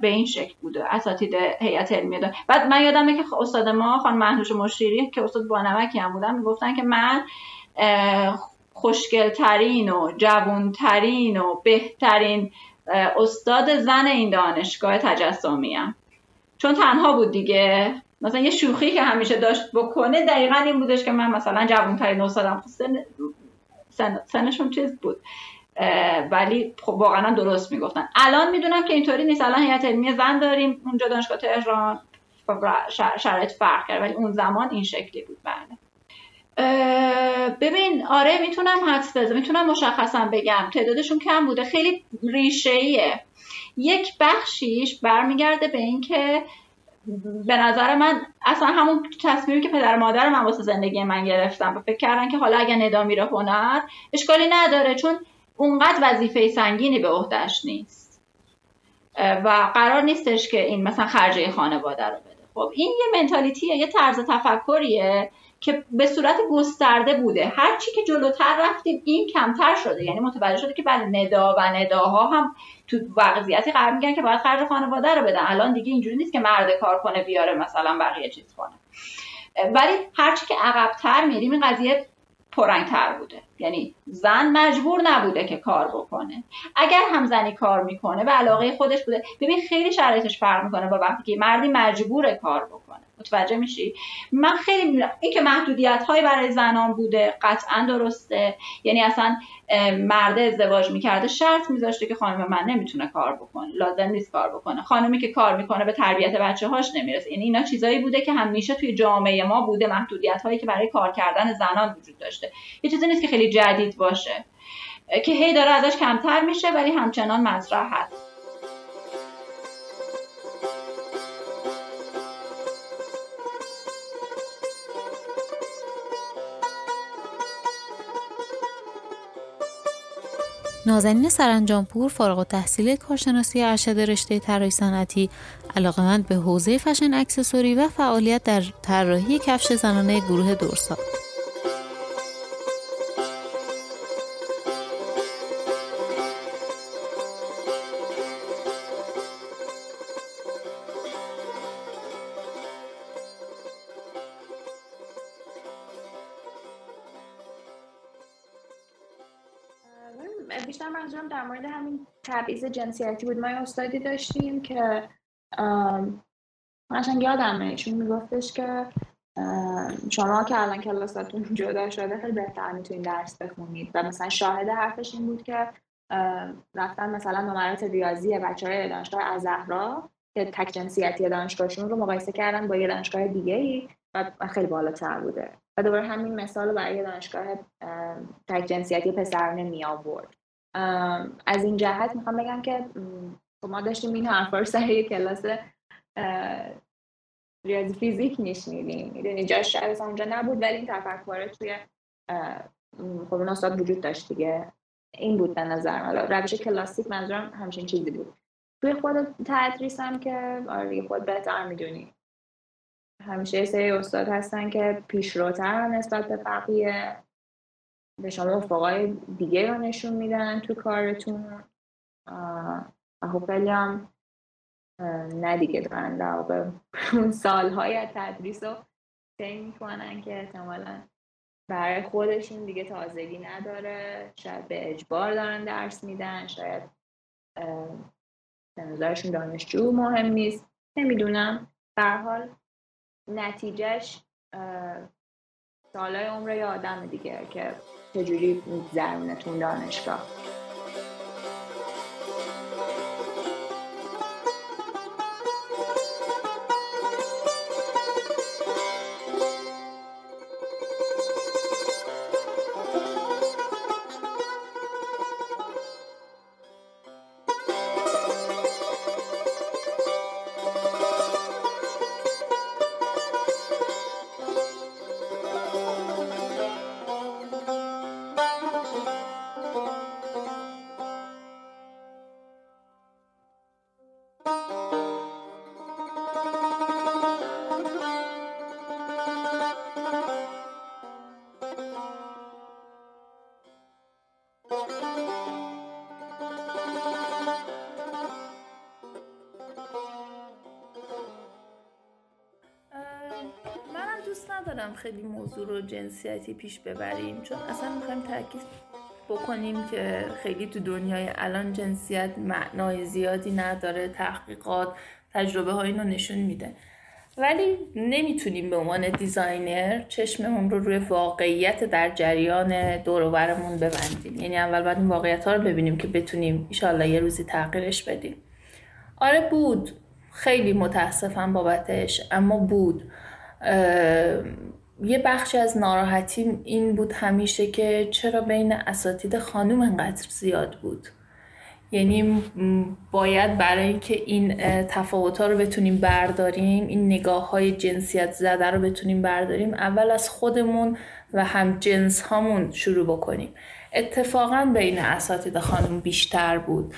به این شکل بوده اساتید هیئت علمی داره بعد من یادمه که استاد ما خان مهنوش مشیری که استاد بانمکی هم بودن می‌گفتن که من خوشگلترین و جوونترین و بهترین استاد زن این دانشگاه تجسمی هم. چون تنها بود دیگه. مثلا یه شوخی که همیشه داشت بکنه دقیقا این بودش که من مثلا جوانترین استادم. سن... سن... سنشون چیز بود. ولی خب واقعا درست می‌گفتن. الان می‌دونم که اینطوری نیست. الان هیئت علمی زن داریم. اونجا دانشگاه تهران. شرایط فرق کرد. ولی اون زمان این شکلی بود بله. ببین آره می‌تونم حدس بزنم. می‌تونم مشخصا بگم. تعدادشون کم بوده. خیلی ریشه ایه یک بخشیش برمیگرده به اینکه به نظر من اصلا همون تصمیمی که پدر مادر من واسه زندگی من گرفتم و فکر کردن که حالا اگر ندا میره هنر اشکالی نداره چون اونقدر وظیفه سنگینی به عهدهش نیست. و قرار نیستش که این مثلا خرجه خانواده رو بده. خب این یه منتالیتیه یه طرز تفکریه. که به صورت گسترده بوده. هر چی که جلوتر رفتیم این کمتر شده. یعنی متوجه شده که بله ندا و نداها هم تو وضعیتی قرار میگن که باید خرج خانواده رو بدن. الان دیگه اینجوری نیست که مرد کار کنه بیاره مثلا بقیه چیز کنه. ولی هرچی که عقبتر میریم این قضیه پرنگتر بوده. یعنی زن مجبور نبوده که کار بکنه. اگر هم زنی کار می‌کنه و علاقه خودش بوده. ببین خیلی شرایطش فرق می‌کنه با وقتی که مردی مجبور کار بکنه. متوجه میشی؟ من خیلی این که محدودیت های برای زنان بوده قطعا درسته. یعنی اصلا مرد ازدواج می‌کرده شرط میذاشته که خانم من نمی‌تونه کار بکنه. لازم نیست کار بکنه. خانمی که کار می‌کنه به تربیت بچه هاش نمی‌رسه. یعنی اینا چیزایی بوده که همیشه توی جامعه ما بوده محدودیت هایی که برای کار کردن زنان وجود داشته. یه چیزی نیست که خیلی جدید باشه. که هی داره ازش کمتر میشه ولی همچنان مطرح هست. نازنین سرانجامپور فارغ التحصیل کارشناسی ارشد رشته طراحی صنعتی علاقمند به حوزه فشن اکسسوری و فعالیت در طراحی کفش زنانه گروه دورسا. تبعیض جنسیتی بود. ما استادی داشتیم که من یادمه چون میگفتش که شما که الان کلاستون جدا شده خیلی بهتر می‌تونید درس بخونید. و مثلا شاهد حرفش این بود که رفتن مثلا نمرات ریاضی بچه های دانشگاه از زهرا که تک جنسیتی دانشگاهشون رو مقایسه کردن با یه دانشگاه دیگه ای و خیلی بالاتر بوده. و دوباره همین مثال برای دانشگاه تک جنسیتی پسرانه می آورد از این جهت می‌خوام بگم که خب ما داشتیم این حرفا رو سر کلاس ریاضی فیزیک میشنیدیم می‌دونی. جاش شاید اونجا نبود ولی این تفکر توی خب اون استاد وجود داشت دیگه. این بود به نظر من. روش کلاسیک منظورم همچین چیزی بود. توی خود تدریس هم که آره خود بهتر می‌دونی. همیشه سری استاد هستن که پیشروتر نسبت به بقیه. به شما افقای دیگه رو نشون میدن تو کارتون. و خب خیلی هم نه دیگه دارن در واقع اون سالهای تدریس رو طی می‌کنن که احتمالا برای خودشون دیگه تازگی نداره. شاید به اجبار دارن درس میدن شاید به نظرشون دانشجو مهم نیست. نمی‌دونم. در حال نتیجهش سالای عمر یه آدم دیگه که چجوری میگذرونتون دانشگاه؟ موضوع رو جنسیتی پیش ببریم. چون اصلا می‌خوایم تاکید بکنیم که خیلی تو دنیای الان جنسیت معنای زیادی نداره تحقیقات تجربه های اینو نشون میده. ولی نمی‌تونیم به عنوان دیزاینر چشممون رو روی واقعیت در جریان دوروبرمون ببندیم. یعنی اول باید واقعیت ها رو ببینیم که بتونیم ایشالله یه روزی تغییرش بدیم. آره بود. خیلی متاسفم بابتش. اما بود. یه بخشی از ناراحتی این بود همیشه که چرا بین اساتید خانوم انقدر زیاد بود. یعنی باید برای اینکه این تفاوت ها رو بتونیم برداریم این نگاه های جنسیت زده رو بتونیم برداریم اول از خودمون و هم جنس هامون شروع بکنیم. اتفاقا بین اساتید خانم بیشتر بود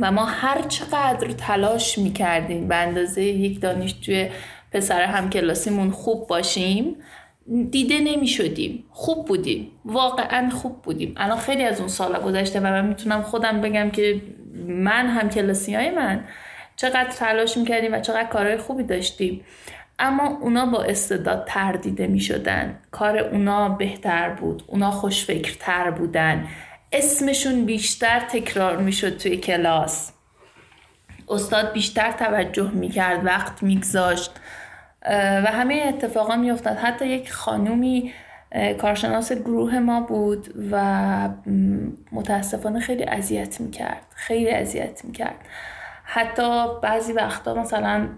و ما هر چقدر تلاش می‌کردیم به اندازه یک دانشجوی پسر همکلاسیمون خوب باشیم دیده نمی شدیم خوب بودیم. واقعا خوب بودیم. الان خیلی از اون سالا گذشته و من می‌تونم خودم بگم که من هم کلاسی های من چقدر تلاش می‌کردیم و چقدر کارهای خوبی داشتیم. اما اونا با استعداد تر دیده می شدن. کار اونا بهتر بود. اونا خوشفکرتر بودن. اسمشون بیشتر تکرار می شد توی کلاس. استاد بیشتر توجه می کرد وقت میگذاشت. و همه اتفاقا میافتاد. حتی یک خانومی کارشناس گروه ما بود و متاسفانه خیلی اذیت می‌کرد. خیلی اذیت می‌کرد. حتی بعضی وقتا مثلا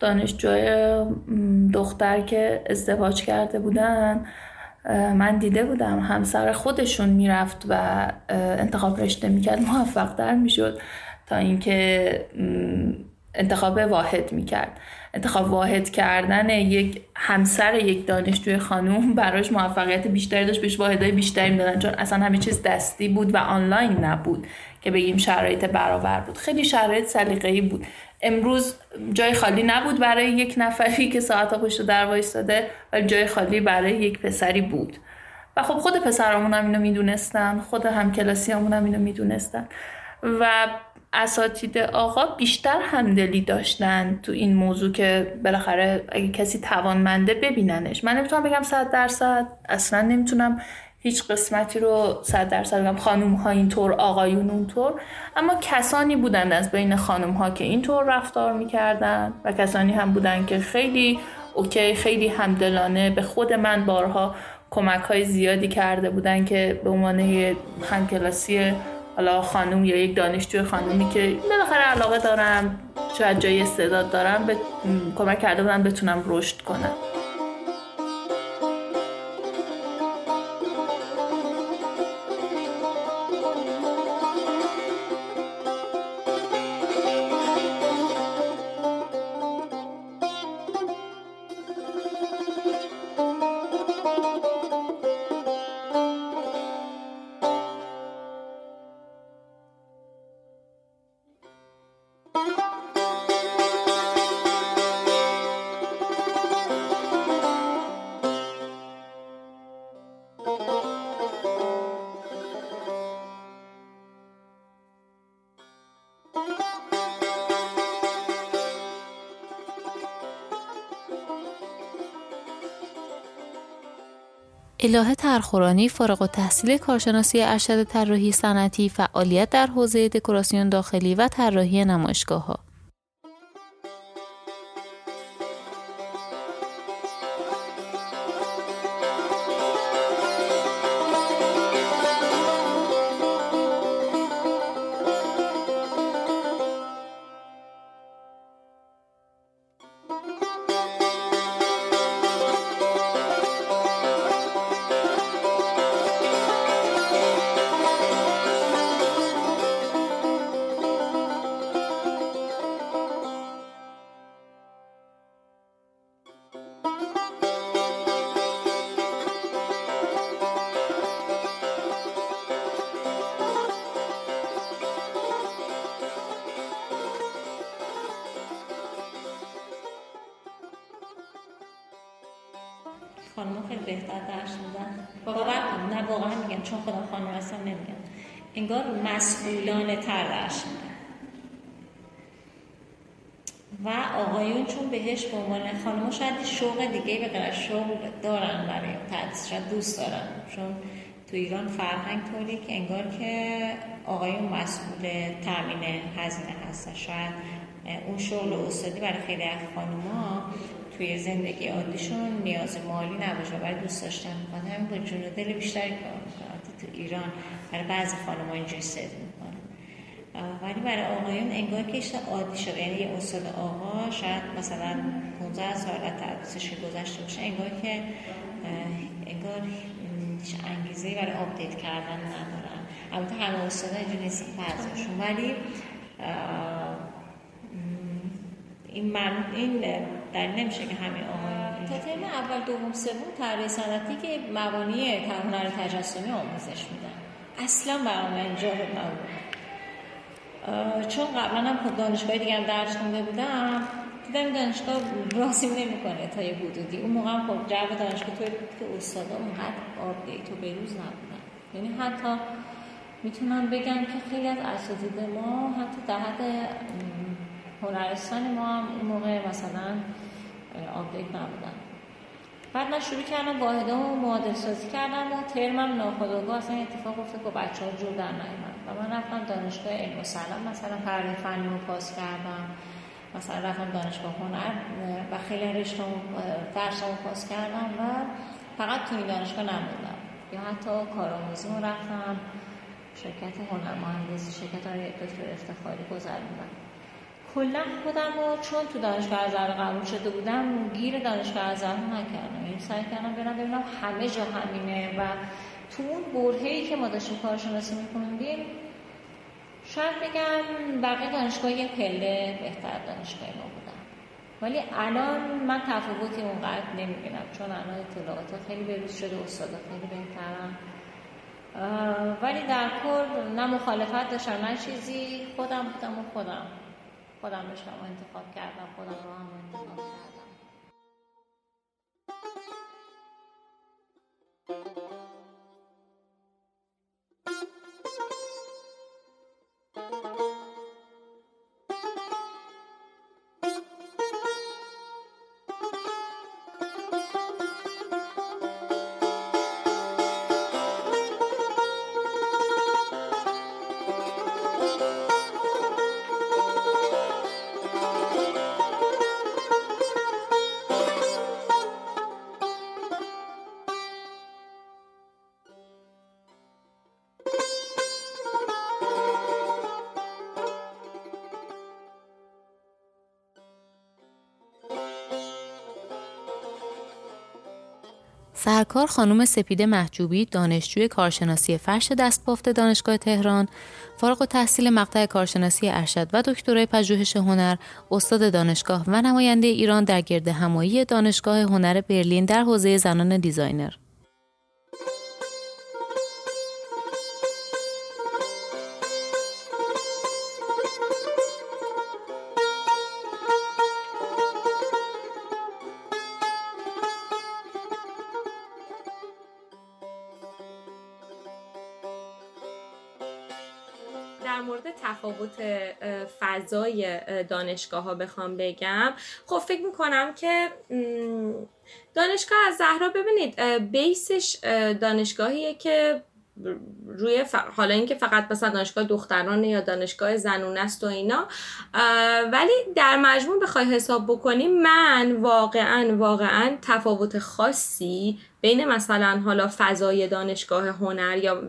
دانشجوی دختر که ازدواج کرده بودن من دیده بودم همسر خودشون می‌رفت و انتخاب رشته می‌کرد موفق در می‌شد تا اینکه انتخاب واحد می‌کرد. انتخاب واحد کردن یک همسر یک دانشجوی خانوم براش موفقیت بیشتری داشت بهش واحدهای بیشتری می‌دادن. چون اصلا همه چیز دستی بود و آنلاین نبود که بگیم شرایط برابر بود. خیلی شرایط سلیقه‌ای بود. امروز جای خالی نبود برای یک نفری که ساعتا پشت در وایستاده ولی جای خالی برای یک پسری بود. و خب خود پسرامون هم اینو می‌دونستن خود همکلاسی هم اینو می‌دونستن. و اساتید آقا بیشتر همدلی داشتن تو این موضوع که بالاخره اگه کسی توانمنده ببیننش. من نمی‌تونم بگم صد درصد اصلا نمی‌تونم هیچ قسمتی رو صد درصد بگم. خانوم ها اینطور آقایون اونطور. اما کسانی بودند از بین خانوم ها که اینطور رفتار می‌کردن و کسانی هم بودن که خیلی اوکی خیلی همدلانه به خود من بارها کمک های زیادی کرده بودن که به عنوان همکلاسی حالا خانم یا یک دانشجوی خانومی که بالاخره علاقه دارم شاید جای استعداد دارم به کمک کرده بودن بتونم رشد کنم. الهه ترخورانی فارغ و تحصیل کارشناسی ارشد طراحی صنعتی فعالیت در حوزه دکوراسیون داخلی و طراحی نمایشگاه ایران فرهنگ طوری که انگار که آقایون مسئول تامین هزینه هستن. شاید اون شغل استادی برای خیلی از خانوما توی زندگی عادیشون نیاز مالی نباشه ولی دوست داشتن می‌کنن. همین با جون دل بیشتری کار تو ایران برای بعضی خانم‌ها اینجوری سد می‌کنن. ولی برای آقایون انگار که عادی شده. یعنی یه استاد آقا شاید مثلا 15 سال از تدریسش گذشته باشه. انگار که انگار هیچ انگیزه برای آپدیت کردن ندارن. البته همه استادا اینجوری نیست بعضیشون ولی این من این در نمیشه که همه آقایون تا ترم اول دوم سوم طراحی صنعتی که مبانی هنر تجسمی آموزش میدن. اصلا برام من جالب نبود چون قبلا هم خود دانشگاه دیگه هم درس خونده بودم دیدم دانشگاه راسیم نمی‌کنه تا یه حدودی. اون موقع خب جو دانشگاه طوری بود که استادا اونقدر آپدیت و بروز نبودن. یعنی حتی می‌تونم بگم که خیلی از اساتید ما حتی در حد هنرستان ما هم اون موقع مثلا آپدیت نبودن. بعد من شروع کردم واحده و معادل سازی کردم و ترمم ناخودآگاه اصلا اتفاق افتاد که بچه ها جور در و من رفتم دانشگاه علم و سلام مثلا فرد فنی رو پاس کردم. مثلا رفتم دانشگاه هنر و خیلی رشته درسمو پاس کردم و فقط تو این دانشگاه نموندم یا حتی کارآموزی رفتم شرکت هنر مهندسی شرکت های دکتر افتخاری گذروندم کلا خودم رو چون تو دانشگاه ازهر قبول شده بودم گیر دانشگاه ازهر نکردم. یعنی سعی کردم برم ببینم همه جا همینه و تو اون برهه‌ای که ما داشتیم کارشناسی می‌خوندیم شاید بگم بقیه دانشگاه یه پله بهتر دانشگاه ما بودن. ولی الان من تفاوتی اونقدر نمی‌بینم چون الان اطلاعات خیلی بروز شده استادا خیلی بهترن. ولی در کل نه مخالفت داشتم. نه چیزی خودم بودم و خودم خودم رشتم انتخاب کردم خودم رو هم انتخاب کردم. سرکار خانم سپیده محجوبی دانشجوی کارشناسی فرش دستبافت دانشگاه تهران فارغ و تحصیل مقطع کارشناسی ارشد و دکترای پژوهش هنر استاد دانشگاه و نماینده ایران در گرد همایی دانشگاه هنر برلین در حوزه زنان دیزاینر. فضای دانشگاه ها بخوام بگم. خب فکر می‌کنم که دانشگاه از زهرا ببینید بیسش دانشگاهیه که روی ف... حالا اینکه فقط مثلا دانشگاه دخترانه یا دانشگاه زنونه است و اینا ولی در مجموع بخوای حساب بکنی من واقعا واقعا تفاوت خاصی بین مثلا حالا فضای دانشگاه هنر یا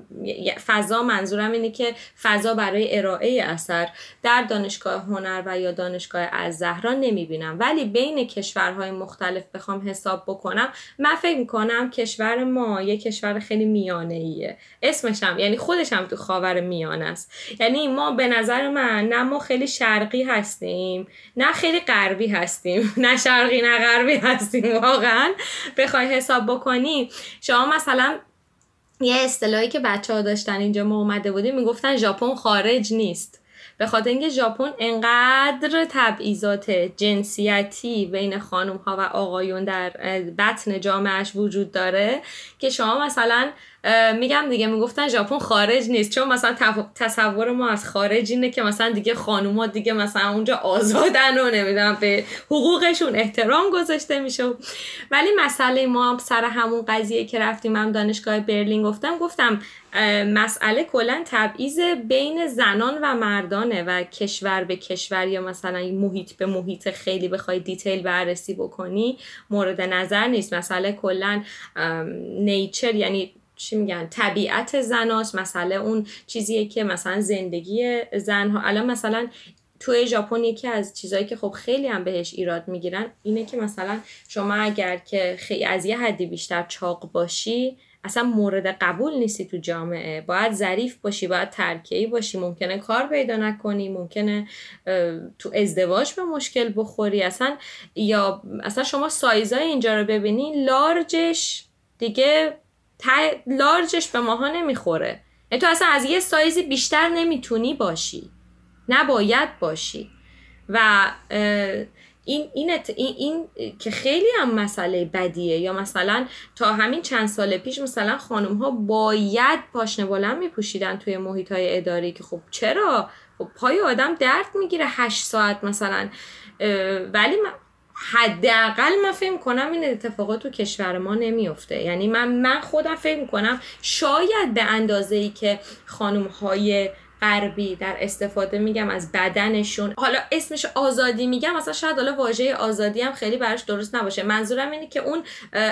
فضا منظورم اینه که فضا برای ارائه اثر در دانشگاه هنر و یا دانشگاه از زهرا نمی‌بینم. ولی بین کشورهای مختلف بخوام حساب بکنم من فکر می‌کنم کشور ما یه کشور خیلی میانه ایه اسمش هم یعنی خودش هم تو خاور میانه است. یعنی ما به نظر من نه ما خیلی شرقی هستیم نه خیلی غربی هستیم. نه شرقی نه غربی هستیم واقعا. بخوای حساب بکنی شما مثلا یه اصطلاحی که بچه ها داشتن اینجا ما اومده بودیم می‌گفتن ژاپن خارج نیست. به خاطر اینکه ژاپن انقدر تبعیضات جنسیتی بین خانم ها و آقایون در بطن جامعهش وجود داره که شما مثلا میگم دیگه می‌گفتن ژاپن خارج نیست. چون مثلا تصور ما از خارج اینه که مثلا دیگه خانوما دیگه مثلا اونجا آزادن و نمی‌دونم به حقوقشون احترام گذاشته میشه. ولی مسئله ما هم سر همون قضیه که رفتیم هم دانشگاه برلین گفتم گفتم مسئله کلا تبعیض بین زنان و مردانه و کشور به کشور یا مثلا محیط به محیط خیلی بخوای دیتیل بررسی بکنی مورد نظر نیست. مسئله کلا نیچر یعنی چی میگن طبیعت زناست مسئله اون چیزیه که مثلا زندگی زنها الان مثلا توی ژاپن یکی از چیزهایی که خب خیلی هم بهش ایراد می‌گیرن اینه که مثلا شما اگر که خیلی از یه حدی بیشتر چاق باشی اصلا مورد قبول نیستی تو جامعه. باید ظریف باشی باید ترکیهی باشی. ممکنه کار پیدا نکنی ممکنه تو ازدواج به مشکل بخوری. اصلا یا اصلا شما سایزای اینجا رو ببینی لارجش دیگه لارجش به ماها نمی‌خوره. یعنی تو اصلا از یه سایزی بیشتر نمی‌تونی باشی. نباید باشی. و این, این, این, این که خیلی هم مسئله بدیه. یا مثلا تا همین چند سال پیش مثلا خانم ها باید پاشنه بلند میپوشیدن توی محیط های اداری که خب چرا؟ خب پای آدم درد می‌گیره هشت ساعت مثلا. ولی حداقل من فکر کنم این اتفاقات تو کشور ما نمیفته یعنی من من خودم فکر کنم شاید به اندازه ای که خانم های غربی در استفاده میگم از بدنشون. حالا اسمش آزادی میگم مثلا شاید حالا واژه آزادی هم خیلی براش درست نباشه. منظورم اینه که اون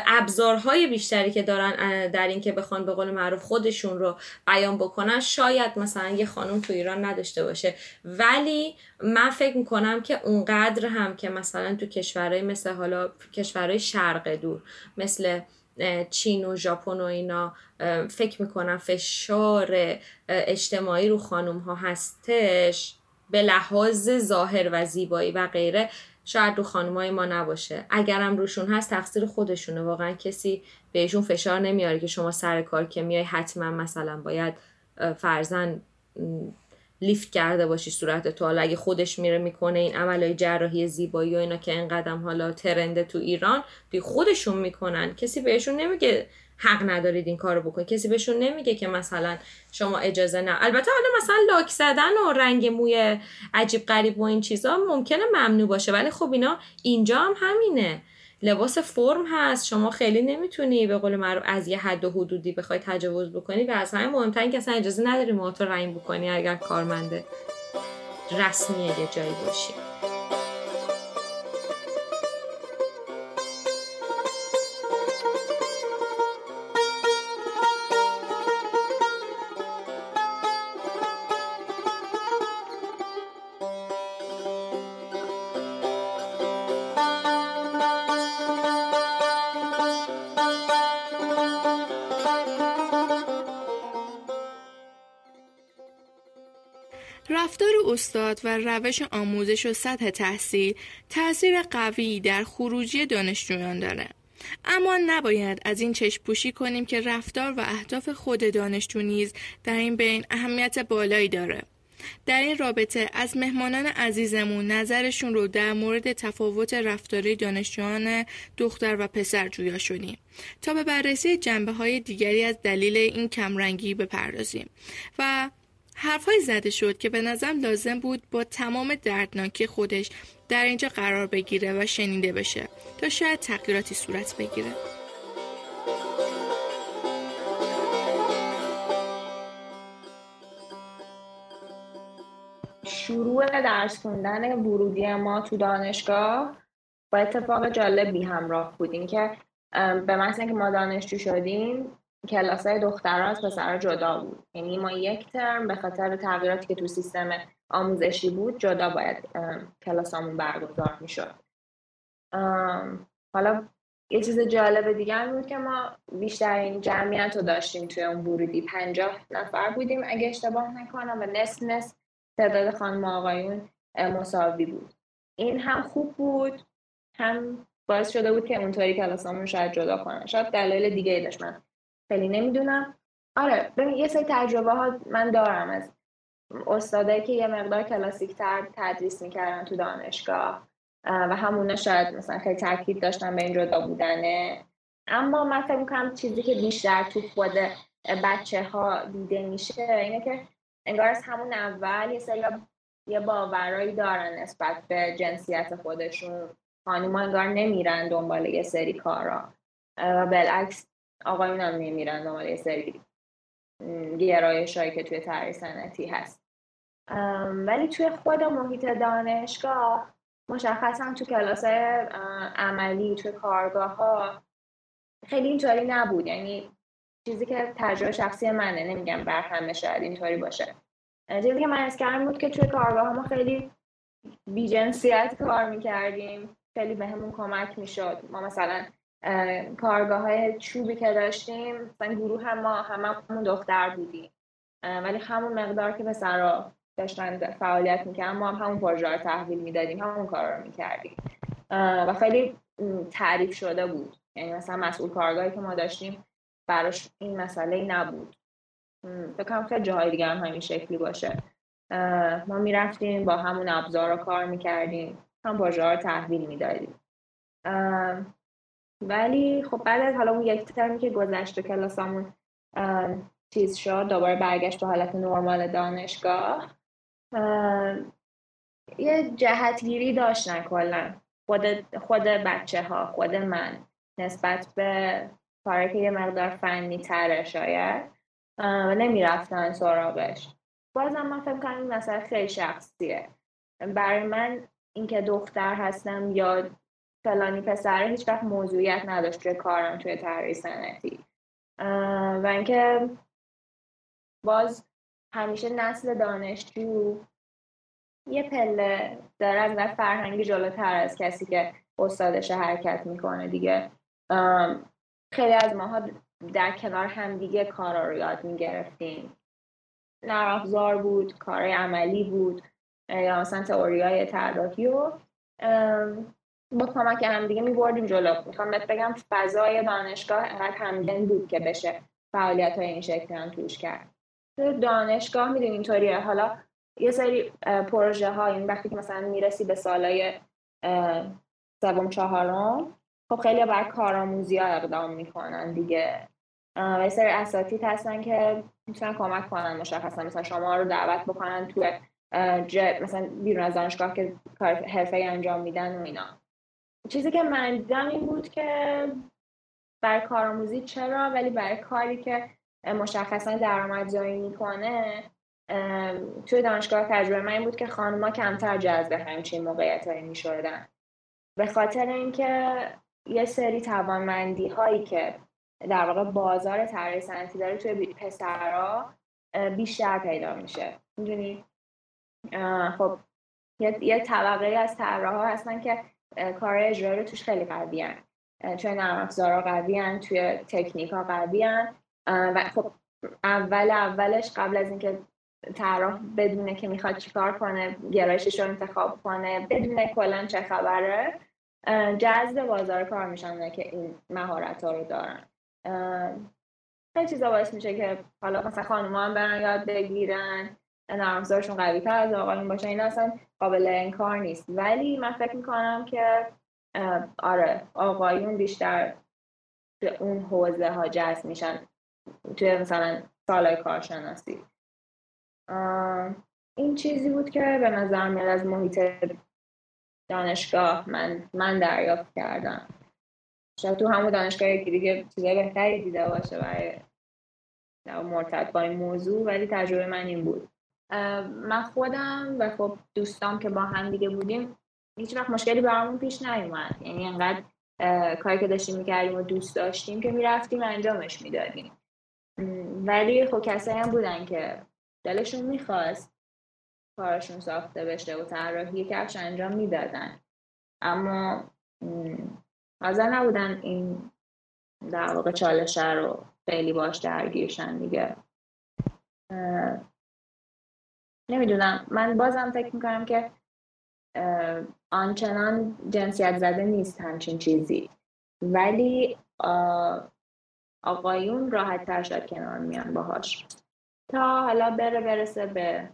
ابزارهای بیشتری که دارن در این که بخوان به قول معروف خودشون رو بیان بکنن شاید مثلا یه خانم تو ایران نداشته باشه. ولی من فکر می‌کنم که اونقدر هم که مثلا تو کشورهای مثل حالا کشورهای شرق دور مثل چین و ژاپن و اینا فکر می‌کنم فشار اجتماعی رو خانوم ها هستش به لحاظ ظاهر و زیبایی و غیره شاید رو خانمای ما نباشه. اگرم روشون هست تقصیر خودشونه. واقعا کسی بهشون فشار نمیاره که شما سر کار که میای حتما مثلا باید فرزن لیفت کرده باشی صورت تو. حالا اگه خودش میره می‌کنه این عملای جراحی زیبایی و اینا که انقدم حالا ترنده تو ایران دی خودشون می‌کنن. کسی بهشون نمیگه حق ندارید این کارو بکنید. کسی بهشون نمیگه که مثلا شما اجازه نه. البته حالا مثلا لاک زدن و رنگ موی عجیب غریب و این چیزا ممکنه ممنوع باشه ولی خب اینا اینجا هم همینه. لباس فرم هست. شما خیلی نمی‌تونی به قول معروف از یه حد و حدودی بخوای تجاوز بکنی و از همه مهمتر که اصلا اجازه نداری موهاتو رنگ بکنی اگر کارمنده رسمی یه جایی باشی. استاد و روش آموزش و سطح تحصیل تاثیر قوی در خروجی دانشجویان داره. اما نباید از این چشم پوشی کنیم که رفتار و اهداف خود دانشجو نیز در این بین اهمیت بالایی داره. در این رابطه از مهمانان عزیزمون نظرشون رو در مورد تفاوت رفتاری دانشجویان دختر و پسر جویا شدیم تا به بررسی جنبه های دیگری از دلیل این کمرنگی بپردازیم و حرفهایی زده شد که به نظرم لازم بود با تمام دردناکی خودش در اینجا قرار بگیره و شنیده بشه تا شاید تغییراتی صورت بگیره. شروع درس خوندن ورودی ما تو دانشگاه با اتفاق جالبی همراه بود. این که به مثل که ما دانشجو شدیم کلاس های دخترها از پسرها جدا بود. یعنی ما یک ترم به خاطر تغییراتی که تو سیستم آموزشی بود جدا باید کلاسامون برگزار می‌شد. حالا یه چیز جالب دیگه بود که ما بیشتر این جمعیت رو داشتیم توی اون ورودی. پنجاه نفر بودیم اگه اشتباه نکنم و نصف نصف تعداد خانم آقایون مساوی بود. این هم خوب بود هم باعث شده بود که اونطوری کلاسامون شاید جدا کنن. شاید دلایل دیگه ای داشت. من خیلی نمی‌دونم. آره ببین یه سری تجربه ها من دارم. از استادایی که یه مقدار کلاسیک تر تدریس می‌کردن تو دانشگاه و همونه شاید مثلا خیلی تاکید داشتن به این جدا بودنه. اما من فکر می‌کنم چیزی که بیشتر تو خود بچه ها دیده میشه اینه که انگار از همون اول یه سری یه باورایی دارن نسبت به جنسیت خودشون. خانوما انگار نمیرن دنبال یه سری کارا. و بالعکس آقایون هم نمیرن دنبال یه سری گرایش هایی که توی تحریر سنتی هست. ولی توی خود محیط دانشگاه مشخصا تو کلاس عملی توی کارگاه ها خیلی اینطوری نبود. یعنی چیزی که تجربه شخصی منه نمیگم بر همه شاید اینطوری باشه. چیزی که من از کردم بود که توی کارگاه ما خیلی بی جنسیت کار می‌کردیم خیلی بهمون به کمک می‌شد. ما مثلا کارگاه های چوبی که داشتیم مثلا گروه هم ما همون دختر بودیم. ولی همون مقدار که پسرا داشتن فعالیت می‌کردن ما هم همون پروژه رو تحویل می‌دادیم همون کار رو می‌کردیم. و خیلی تعریف شده بود. یعنی مثلا مسئول کارگاهی که ما داشتیم براش این مسئله نبود. فکر خیلی جاهای دیگه هم همین شکلی باشه. ما می‌رفتیم با همون ابزار رو کار می‌کردیم هم پروژه رو تحویل می‌دادیم. ولی خب بعد از حالا اون یک ترمی که گذشت و کلاسامون چیز شد دوباره برگشت به حالت نرمال دانشگاه. یه جهتگیری داشتن کلا. خود خود بچه ها خود من نسبت به کاری که یه مقدار فنی تره شاید. و نمی‌رفتن سراغش. بازم من فکر کنم این مسئله خیلی شخصیه. برای من اینکه دختر هستم یا فلانی پسره هیچ وقت موضوعیت نداشت توی کارم توی طراحی صنعتی. و اینکه باز همیشه نسل دانشجو یه پله داره از نظر فرهنگی جلوتر از کسی که استادش حرکت می‌کنه دیگه. خیلی از ماها در کنار هم دیگه کارا رو یاد می‌گرفتیم. نرم افزار بود کارهای عملی بود یا مثلا تئوری های طراحی و با کمک هم دیگه میبردیم جلو. می‌خوام بهت بگم فضای دانشگاه انقدر همگن بود که بشه فعالیت های این شکلی هم توش کرد. دانشگاه می‌دونی اینطوریه. حالا یه سری پروژه ها این وقتی که مثلا می‌رسی به سالای سوم چهارم خب خیلی بر کارآموزی ها اقدام می‌کنن دیگه. و یه سری اساتید هستن که می‌تونن کمک کنن مشخصا مثلا شما رو دعوت بکنن تو مثلا بیرون از دانشگاه که کار حرفه انجام میدن و اینا. چیزی که من دیدم این بود که برای کارآموزی چرا؟ ولی برای کاری که مشخصا درآمدزایی می‌کنه توی دانشگاه تجربه من این بود که خانوما کمتر جذب همچین موقعیت هایی می به خاطر اینکه یه سری توانمندی هایی که در واقع بازار طراحی صنعتی داره توی پسرها بیشتر پیدا میشه. می‌دونی؟ خب یه, یه طبقه از طراحا هستن که کار اجرایی رو توش خیلی قوی هن. توی نرم افزارا قوی توی تکنیک ها قوی و خب اول اولش قبل از اینکه طراح بدونه که می‌خواد چیکار کنه گرایشش رو انتخاب کنه بدونه کلا چه خبره جذب بازار کار میشن که این مهارت ها رو دارن. خیلی چیزا باعث میشه که حالا مثلا خانوما هم برن یاد بگیرن نرمزارشون قوی تر از آقایون باشه. این اصلا قابل انکار نیست. ولی من فکر می‌کنم که آره آقایون بیشتر به اون حوزه ها جذب میشن توی مثلا سالای کارشناسی. این چیزی بود که به نظر میاد از محیط دانشگاه من من دریافت کردم. شاید تو همون دانشگاه یکی دیگه چیزای بهتری دیده باشه برای مرتبط با این موضوع ولی تجربه من این بود. من خودم و خب دوستام که با هم دیگه بودیم هیچ وقت مشکلی برامون پیش نیومد. یعنی انقدر کاری که داشتیم می‌کردیم و دوست داشتیم که می‌رفتیم انجامش می‌دادیم. ولی خب کسایی هم بودن که دلشون می‌خواست کارشون ساخته بشه و طراحی کفش انجام می‌دادن. اما حاضر نبودن این در واقع چالش رو خیلی باش درگیرشن دیگه. نمی‌دونم. من بازم فکر می‌کنم که آنچنان جنسیت زده نیست همچین چیزی. ولی آقایون راحت تر شد کنار میان باهاش. تا حالا بره برسه به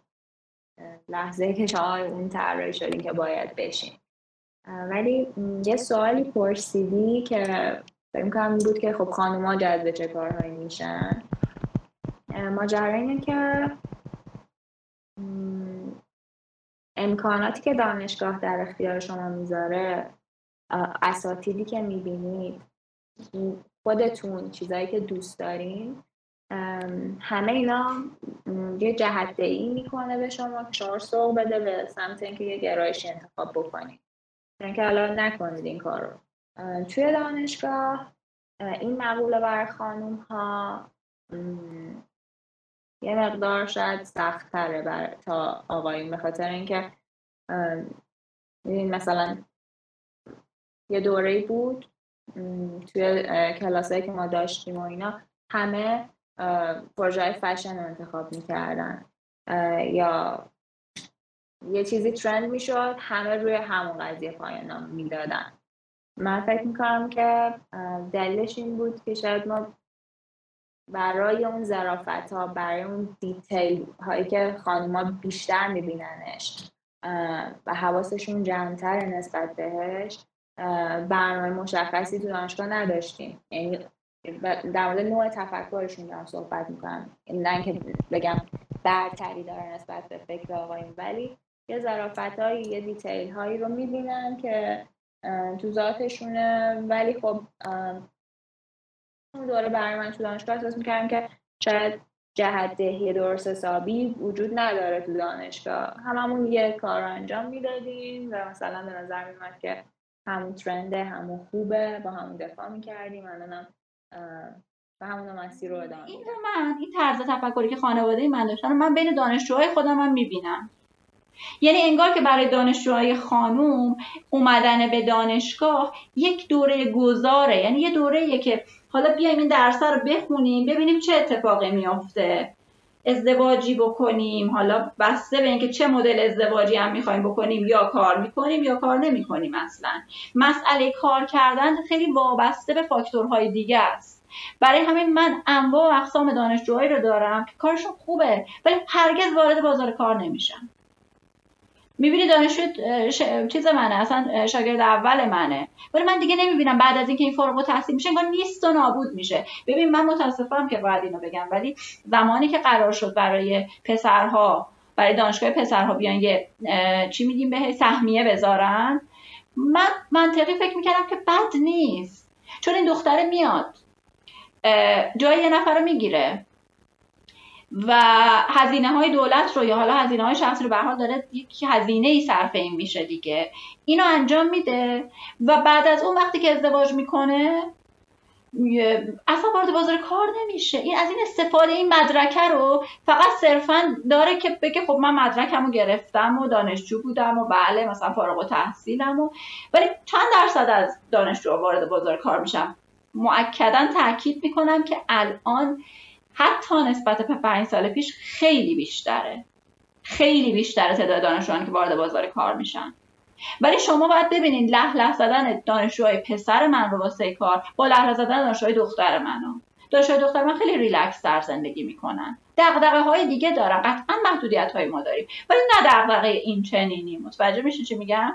لحظه که شما اون طراحی شدین که باید بشین. ولی یه سوالی پرسیدی که فکر کنم بود که خب خانوما جذب چه کارهایی میشن؟ ماجرا اینه که امکاناتی که دانشگاه در اختیار شما می‌ذاره اساتیدی که می‌بینید خودتون چیزایی که دوست دارین همه اینا یه جهت ای می‌کنه به شما که شما سوق بده به سمت اینکه یه گرایشی انتخاب بکنید اینکه حالا نکنید این کار رو توی دانشگاه این مقوله بر خانوم ها یه مقدار شاید سخت تره بر تا آقایون به خاطر اینکه مثلا یه دوره بود توی کلاسایی که ما داشتیم و اینا همه پروژه فشن رو انتخاب می‌کردن. یا یه چیزی ترند می‌شد همه روی همون قضیه پایان می‌دادن. من فکر می‌کنم که دلیلش این بود که شاید ما برای اون ظرافت ها برای اون دیتیل هایی که خانوما بیشتر میبیننش و حواسشون جمعتر نسبت بهش برنامه مشخصی تو دانشگاه نداشتیم. یعنی در مورد نوع تفکرشون دارم صحبت می‌کنم. نه که بگم برتری داره نسبت به فکر آقایون ولی یه ظرافت هایی یه دیتیل هایی رو می‌بینن که تو ذاتشونه. ولی خب دوره برای من تو دانشگاه احساس می‌کردم که شاید جهت دهی درست حسابی وجود نداره تو دانشگاه. هممون یه کار رو انجام می‌دادیم و مثلا به نظر میمد که همون ترنده همون خوبه با همون دفاع می‌کردیم. الانم و همون مسیر رو ادامه این من این طرز تفکری که خانواده من داشتن من بین دانشجوهای خودم هم می‌بینم. یعنی انگار که برای دانشجوهای خانوم اومدن به دانشگاه یک دوره گذاره. یعنی یه دوره که حالا بیایم این درس رو بخونیم ببینیم چه اتفاقی میافته. ازدواجی بکنیم حالا بسته به اینکه چه مدل ازدواجی هم می‌خوایم بکنیم یا کار می‌کنیم یا کار نمی‌کنیم اصلا. مسئله کار کردن خیلی وابسته به فاکتورهای دیگه است. برای همین من انواع و اقسام دانشجوهایی رو دارم که کارشون خوبه ولی هرگز وارد بازار کار نمیشن می‌بینی دانشجو چیز منه اصلا شاگرد اول منه. ولی من دیگه نمی‌بینم بعد از اینکه این فارغ التحصیل میشه انگار نیست و نابود میشه. ببین من متاسفم که باید اینو بگم ولی زمانی که قرار شد برای پسرها برای دانشگاه پسرها بیان یه چی میگیم به سهمیه بذارن من منطقی فکر می‌کردم که بد نیست. چون این دختره میاد جای یه نفر رو می‌گیره. و هزینه های دولت رو یا حالا هزینه های شخصی رو به حال داره یک هزینه ای صرف این میشه دیگه. اینو انجام میده و بعد از اون وقتی که ازدواج می‌کنه اصلا وارد بازار کار نمیشه. این از این استفاده این مدرکه رو فقط صرفا داره که بگه خب من مدرکم رو گرفتم و دانشجو بودم و بله مثلا فارغ و تحصیلم و ولی چند درصد از دانشجو وارد بازار کار میشم معکدا تاکید می‌کنم که الان حتی نسبت به پنج سال پیش خیلی بیشتره. خیلی بیشتره تعداد دانشجویان که وارد بازار کار میشن. ولی شما باید ببینید له له زدن دانشجوهای پسر من رو واسه کار با له زدن دانشجوهای دختر منو. دانشجوی دختر من خیلی ریلکس در زندگی می‌کنن. دغدغه های دیگه دارن. قطعا محدودیت های ما داریم. ولی نه دغدغه این چنینی. متوجه میشه چی میگم؟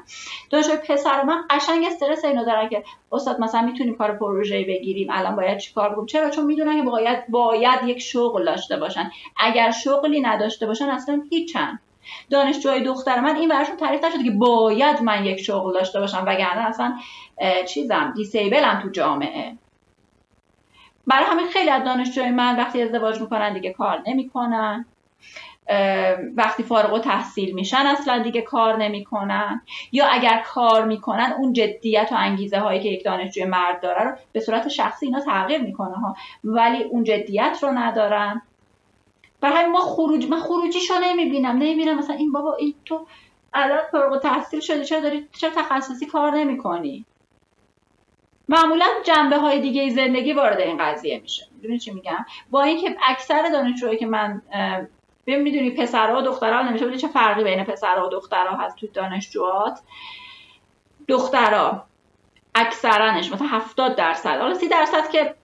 دانشجوی پسر من قشنگ استرس اینو دارن که استاد مثلا می‌تونیم کار پروژه‌ای بگیریم. الان باید چیکار کنیم؟ چرا؟ چون می‌دونن که باید باید یک شغل داشته باشن. اگر شغلی نداشته باشن اصلا هیچن دانشجوهای دختر من این براشون تعریف نشده که باید من یک شغل داشته باشم. وگرنه اصلا چیزم دیسیبلم تو جامعه. برای همین خیلی از دانشجوهای من وقتی ازدواج می‌کنن دیگه کار نمی‌کنن. وقتی فارغ و تحصیل میشن اصلا دیگه کار نمی‌کنن. یا اگر کار می‌کنن اون جدیت و انگیزه هایی که یک دانشجوی مرد داره رو به صورت شخصی اینا تغییر می‌کنه ها. ولی اون جدیت رو ندارن. برای همین ما خروج من خروجیشو نمی‌بینم. نمی‌بینم مثلا این بابا این تو الان فارغ تحصیل شده چرا داری چرا تخصصی کار نمی‌کنی؟ معمولا جنبه های دیگه زندگی وارد این قضیه میشه. می‌دونی چی میگم؟ با اینکه اکثر دانشجوهایی که من ببین می‌دونی پسرها و دخترها نمیشه چه فرقی بین پسرها و دخترها هست تو دانشجوات دخترها اکثرنش مثلا 70 درصد حالا 30 درصد که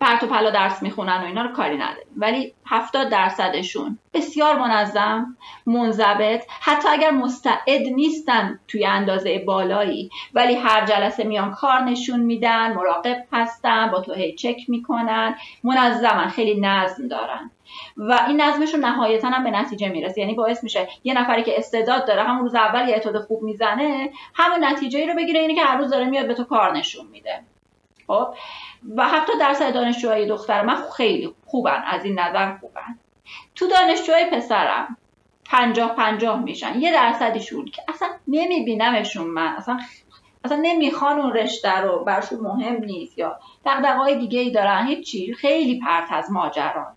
پرت و پلا درس می‌خونن و اینا رو کاری نداریم. ولی 70 درصدشون بسیار منظم منضبط. حتی اگر مستعد نیستن توی اندازه بالایی ولی هر جلسه میان کار نشون میدن مراقب هستن با تو هی چک می‌کنن منظمن خیلی نظم دارن. و این نظمشون نهایتا هم به نتیجه می‌رسه. یعنی باعث میشه یه نفری که استعداد داره همون روز اول یه اتود خوب می‌زنه همون نتیجه ای رو بگیره اینه که هر روز داره میاد به تو کار نشون میده. خب و حتی درصد دانشجوهای دختر من خیلی خوبن از این نظر خوبن. تو دانشجوهای پسرم پنجاه پنجاه میشن. یه درصدیشون که اصلا نمیبینمشون من. اصلا اصلا نمی‌خوان اون رشته رو برشون مهم نیست یا دقدقای دیگه ای دارن. هیچی. خیلی پرت از ماجران.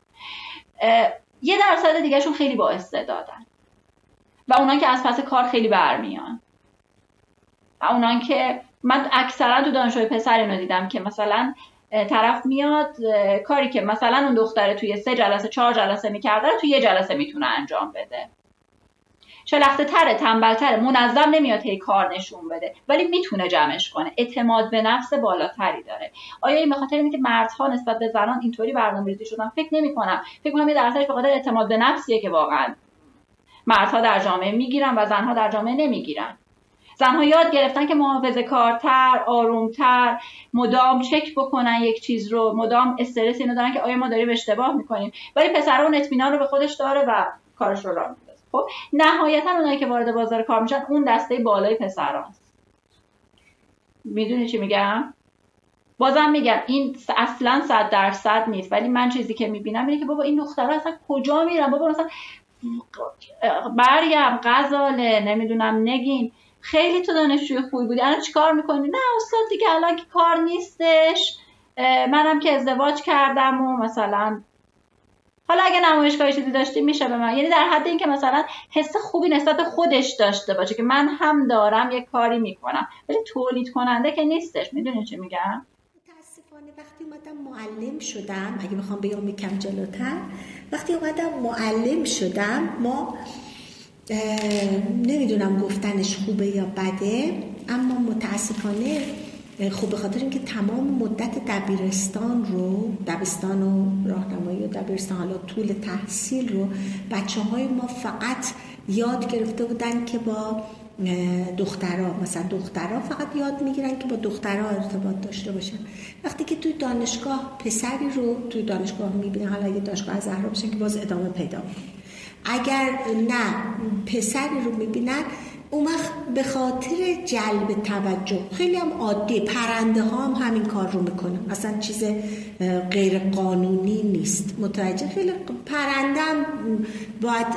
یه درصد دیگهشون خیلی با استعدادن. و اونا که از پس کار خیلی برمیان. و اونا که من اکثرا تو دانشجوی پسر اینو دیدم که مثلا طرف میاد کاری که مثلا اون دختره توی سه جلسه چهار جلسه می‌کرده رو توی یه جلسه می‌تونه انجام بده. شلخته تره تنبل تره منظم نمیاد هی کار نشون بده ولی می‌تونه جمعش کنه. اعتماد به نفس بالاتری داره. آیا این بخاطر اینه که مردها نسبت به زنان اینطوری برنامه‌ریزی شدن؟ فکر نمی کنم فکر کنم یه درصدش به اعتماد به نفسیه که واقعا مردها در جامعه می‌گیرن و زنها در جامعه نمی‌گیرن. زنها یاد گرفتن که محافظه کارتر آرومتر مدام چک بکنن یک چیز رو مدام استرس اینو دارن که آیا ما داریم اشتباه می‌کنیم. ولی پسر اون اطمینان رو به خودش داره و کارش رو راه میندازه. خب نهایتا اونایی که وارد بازار کار میشن اون دسته بالای پسراست می‌دونی چی میگم؟ بازم میگم این اصلا صد درصد نیست. ولی من چیزی که می‌بینم اینه که بابا این دخترها اصلا کجا میرن؟ بابا مثلا بریم غزاله نمی‌دونم نگین. خیلی تو دانشجوی خوبی بودی. الان چیکار می‌کنی؟ نه استاد دیگه الان که کار نیستش. منم که ازدواج کردم و مثلا حالا اگه نمایشگاه چیزی داشتی میشه به من. یعنی در حد اینکه مثلا حس خوبی نسبت خودش داشته باشه که من هم دارم یه کاری می‌کنم. ولی تولید کننده که نیستش. می‌دونی چی میگم؟ متاسفانه وقتی اومدم معلم شدم اگه بخوام بیام یکم جلوتر وقتی اومدم معلم شدم ما نمی‌دونم گفتنش خوبه یا بده اما متاسفانه خوب خاطر اینکه تمام مدت دبیرستان رو دبستان و راهنمایی و دبیرستان حالا طول تحصیل رو بچه های ما فقط یاد گرفته بودن که با دخترها مثلا دخترها فقط یاد می‌گیرن که با دخترها ارتباط داشته باشن. وقتی که توی دانشگاه پسری رو توی دانشگاه می‌بینن حالا اگه دانشگاه زهرا باشن که باز ادامه پیدا اگر نه پسری رو می‌بینن اون وقت به خاطر جلب توجه خیلی هم عادی پرنده ها هم همین کار رو می‌کنن. اصلا چیز غیر قانونی نیست. متوجه؟ خیلی پرنده هم باید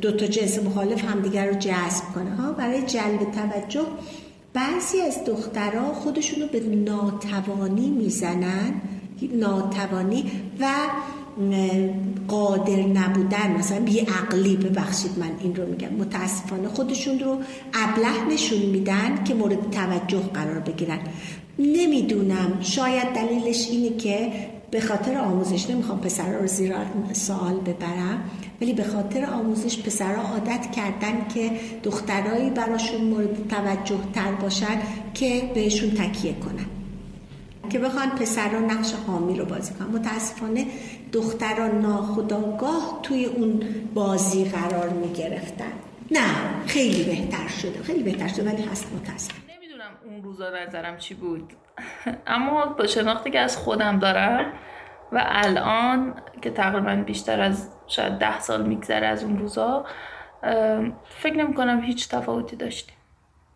دو تا جنس مخالف همدیگر رو جذب کنه ها. برای جلب توجه بعضی از دخترها خودشون رو به ناتوانی می‌زنن ناتوانی و قادر نبودن مثلا بی عقلی ببخشید من این رو میگم. متاسفانه خودشون رو ابله نشون میدن که مورد توجه قرار بگیرن. نمی‌دونم شاید دلیلش اینه که به خاطر آموزش نمی‌خوام پسرها رو زیر سوال ببرم ولی به خاطر آموزش پسرها عادت کردن که دخترایی براشون مورد توجه تر باشن که بهشون تکیه کنن. که بخوان پسران نقش حامی رو بازی کنن. متاسفانه دختران ناخداگاه توی اون بازی قرار می گرفتن نه خیلی بهتر شده خیلی بهتر شده ولی هست متاسفانه نمی‌دونم اون روزا نظرم چی بود. اما با شناختی که از خودم دارم و الان که تقریبا بیشتر از شاید ده سال میگذره از اون روزا فکر نمی کنم هیچ تفاوتی داشتیم.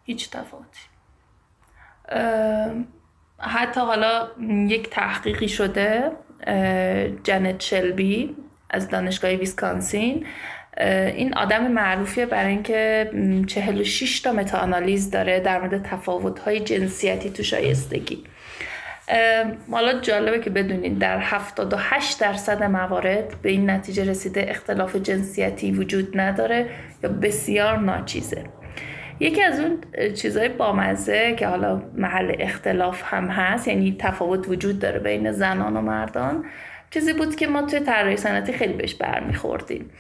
هیچ تفاوتی. حتی حالا یک تحقیقی شده جنت شلبی از دانشگاه ویسکانسین. این آدم معروفیه برای اینکه 46 تا متاانالیز داره در مورد تفاوت‌های جنسیتی تو شایستگی. حالا جالبه که بدونید در 78 درصد موارد به این نتیجه رسیده اختلاف جنسیتی وجود نداره یا بسیار ناچیزه. یکی از اون چیزهای بامزه که حالا محل اختلاف هم هست یعنی تفاوت وجود داره بین زنان و مردان چیزی بود که ما توی طراحی صنعتی خیلی بهش برمیخوردیم.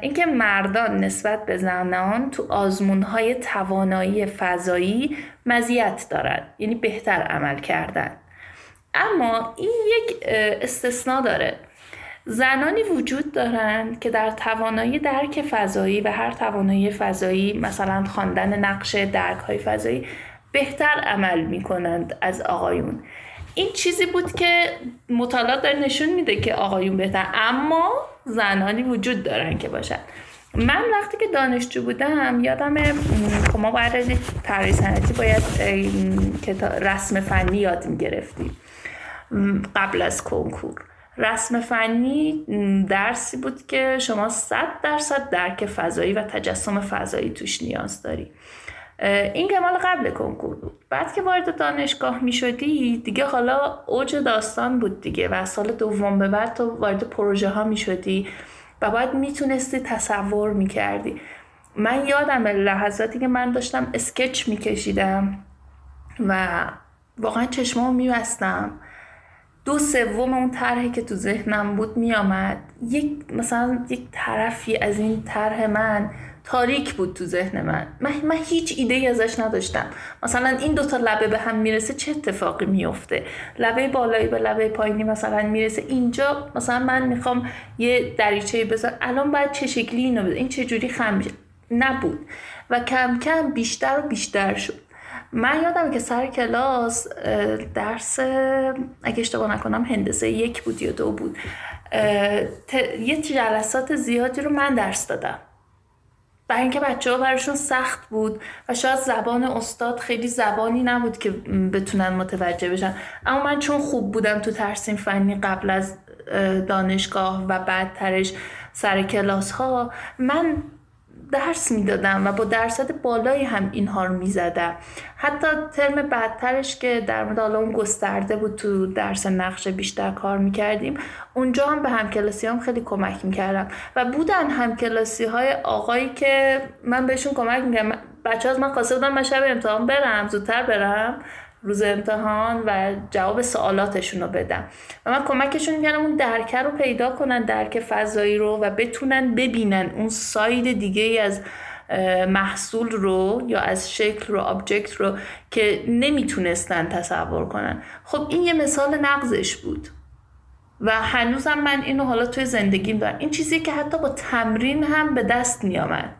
اینکه مردان نسبت به زنان تو آزمون های توانایی فضایی مزیت دارد یعنی بهتر عمل کردن. اما این یک استثنا داره. زنانی وجود دارند که در توانایی درک فضایی و هر توانایی فضایی مثلا خواندن نقش درک های فضایی بهتر عمل می کنند از آقایون. این چیزی بود که مطالعات داره نشون میده که آقایون بهتر اما زنانی وجود دارن که باشن. من وقتی که دانشجو بودم یادم خب ما باید طراحی صنعتی باید رسم فنی یاد می‌گرفتیم. قبل از کنکور. رسم فنی درسی بود که شما صد درصد درک فضایی و تجسم فضایی توش نیاز داری. این که مال قبل کنکور بود. بعد که وارد دانشگاه می شدی دیگه حالا اوج داستان بود دیگه و سال دوم به بعد تو وارد پروژه ها می شدی و باید می‌تونستی تصور می کردی من یادم لحظاتی که من داشتم اسکچ می کشیدم و واقعا چشمام می بستم دو سوم اون طرحی که تو ذهنم بود میآمد. یک مثلا یک طرفی از این طرح من تاریک بود تو ذهن من. من, من هیچ ایده ای ازش نداشتم. مثلا این دوتا لبه به هم می‌رسه چه اتفاقی میفته لبه بالایی به لبه پایینی مثلا می‌رسه. اینجا مثلا من می‌خوام یه دریچه بذار. الان باید چه شکلی اینو بذار؟ این چه جوری خم نبود. و کم کم بیشتر و بیشتر شد. من یادم که سر کلاس درس اگه اشتباه نکنم هندسه یک بود یا دو بود. یه جلسات زیادی رو من درس دادم. برای اینکه بچه ها براشون سخت بود و شاید زبان استاد خیلی زبانی نبود که بتونن متوجه بشن. اما من چون خوب بودم تو ترسیم فنی قبل از دانشگاه و بعدترش سر کلاس ها من درس می‌دادم و با درصد بالایی هم اینها رو می‌زدم. حتی ترم بعدترش که در مورد حالا اون گسترده بود تو درس نقشه بیشتر کار می‌کردیم اونجا هم به همکلاسی هم خیلی کمک می‌کردم. و بودن همکلاسی های آقایی که من بهشون کمک می‌کردم. بچه از من خواسته بودم من شب امتحان برم زودتر برم. روز امتحان و جواب سوالاتشون رو بدم. و من کمکشون می‌کنم اون درکه رو پیدا کنن درک فضایی رو و بتونن ببینن اون side دیگه ای از محصول رو یا از شکل رو object رو که نمی‌تونستن تصور کنن. خب این یه مثال نقضش بود. و هنوزم من اینو حالا توی زندگیم دارم. این چیزی که حتی با تمرین هم به دست میامد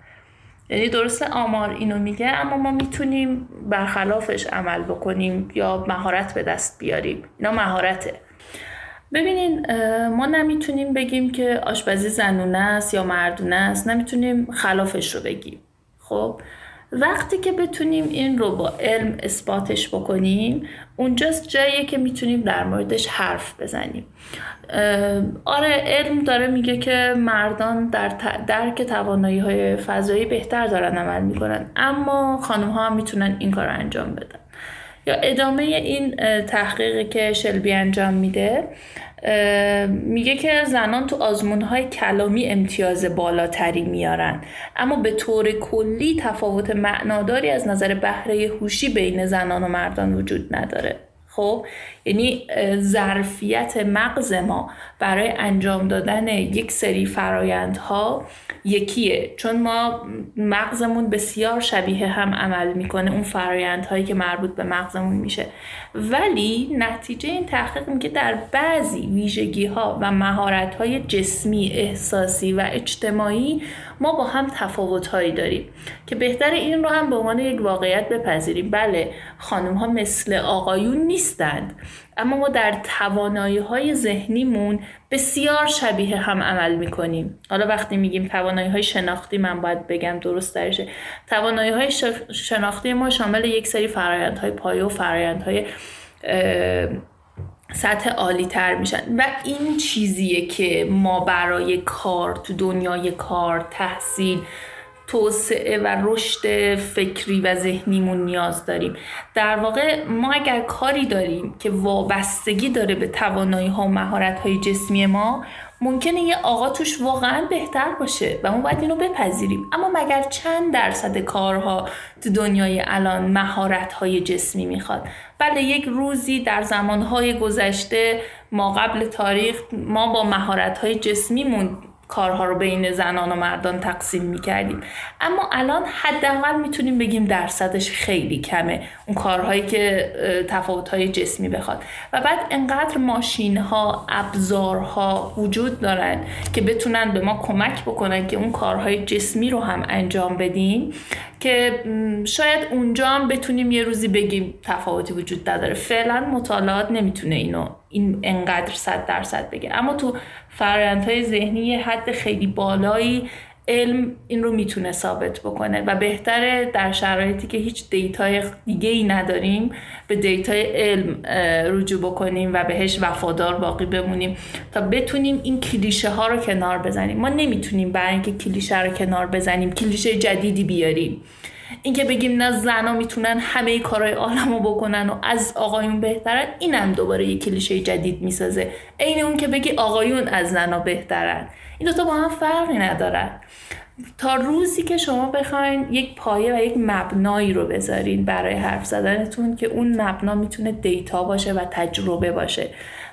یعنی درسته آمار اینو میگه اما ما می‌تونیم برخلافش عمل بکنیم یا مهارت به دست بیاریم. اینا مهارته. ببینین ما نمی‌تونیم بگیم که آشپزی زنونه است یا مردونه است نمی‌تونیم خلافش رو بگیم. خب؟ وقتی که بتونیم این رو با علم اثباتش بکنیم اونجاست جاییه که می‌تونیم در موردش حرف بزنیم. آره علم داره میگه که مردان در درک توانایی های فضایی بهتر دارن عمل می‌کنن اما خانم ها هم می‌تونن این کار رو انجام بدن. یا ادامه این تحقیقی که شلبی انجام میده میگه که زنان تو آزمون های کلامی امتیاز بالاتری میارن. اما به طور کلی تفاوت معناداری از نظر بهره هوشی بین زنان و مردان وجود نداره. خب یعنی ظرفیت مغز ما برای انجام دادن یک سری فرایندها یکیه. چون ما مغزمون بسیار شبیه هم عمل می‌کنه اون فرایندهایی که مربوط به مغزمون میشه. ولی نتیجه این تحقیق میگه در بعضی ویژگی ها و مهارت های جسمی احساسی و اجتماعی ما با هم تفاوت هایی داریم که بهتر این رو هم به عنوان یک واقعیت بپذیریم. بله خانم ها مثل آقایون نیستند. اما ما در توانایی های ذهنیمون بسیار شبیه هم عمل می‌کنیم. حالا وقتی میگیم توانایی های شناختی من باید بگم درست درشه توانایی های شناختی ما شامل یک سری فرایند های پایه و فرایند های سطح عالی تر میشن. و این چیزیه که ما برای کار تو دنیای کار تحصیل توسعه و رشد فکری و ذهنیمون نیاز داریم. در واقع ما اگر کاری داریم که وابستگی داره به توانایی ها و مهارت های جسمی ما ممکنه یه آقا توش واقعا بهتر باشه و ما باید اینو بپذیریم. اما مگر چند درصد کارها تو دنیای الان مهارت های جسمی می‌خواد؟ بله یک روزی در زمانهای گذشته ما قبل تاریخ ما با مهارت های جسمیمون کارها رو بین زنان و مردان تقسیم می‌کردیم. اما الان حداقل می‌تونیم بگیم درصدش خیلی کمه. اون کارهایی که تفاوتهای جسمی بخواد. و بعد انقدر ماشین ها ابزارها وجود دارن که بتونن به ما کمک بکنن که اون کارهای جسمی رو هم انجام بدیم که شاید اونجا هم بتونیم یه روزی بگیم تفاوتی وجود نداره. فعلا مطالعات نمی‌تونه اینو این انقدر صد درصد بگه. اما تو فرآیندهای ذهنی حد خیلی بالایی علم این رو می‌تونه ثابت بکنه و بهتره در شرایطی که هیچ data ی دیگه ای نداریم به data ی علم رجوع بکنیم و بهش وفادار باقی بمونیم تا بتونیم این کلیشه ها رو کنار بزنیم. ما نمی‌تونیم برای اینکه کلیشه رو کنار بزنیم کلیشه جدیدی بیاریم. اینکه بگیم نه زنا می‌تونن همه کارهای عالمو بکنن و از آقایون بهترن اینم دوباره یه کلیشه جدید می‌سازه. عین اون که بگی آقایون از زنا بهترن. این دوتا با هم فرقی ندارن. تا روزی که شما بخواین یک پایه و یک مبنایی رو بذارین برای حرف زدنتون که اون مبنا می‌تونه data باشه و تجربه باشه.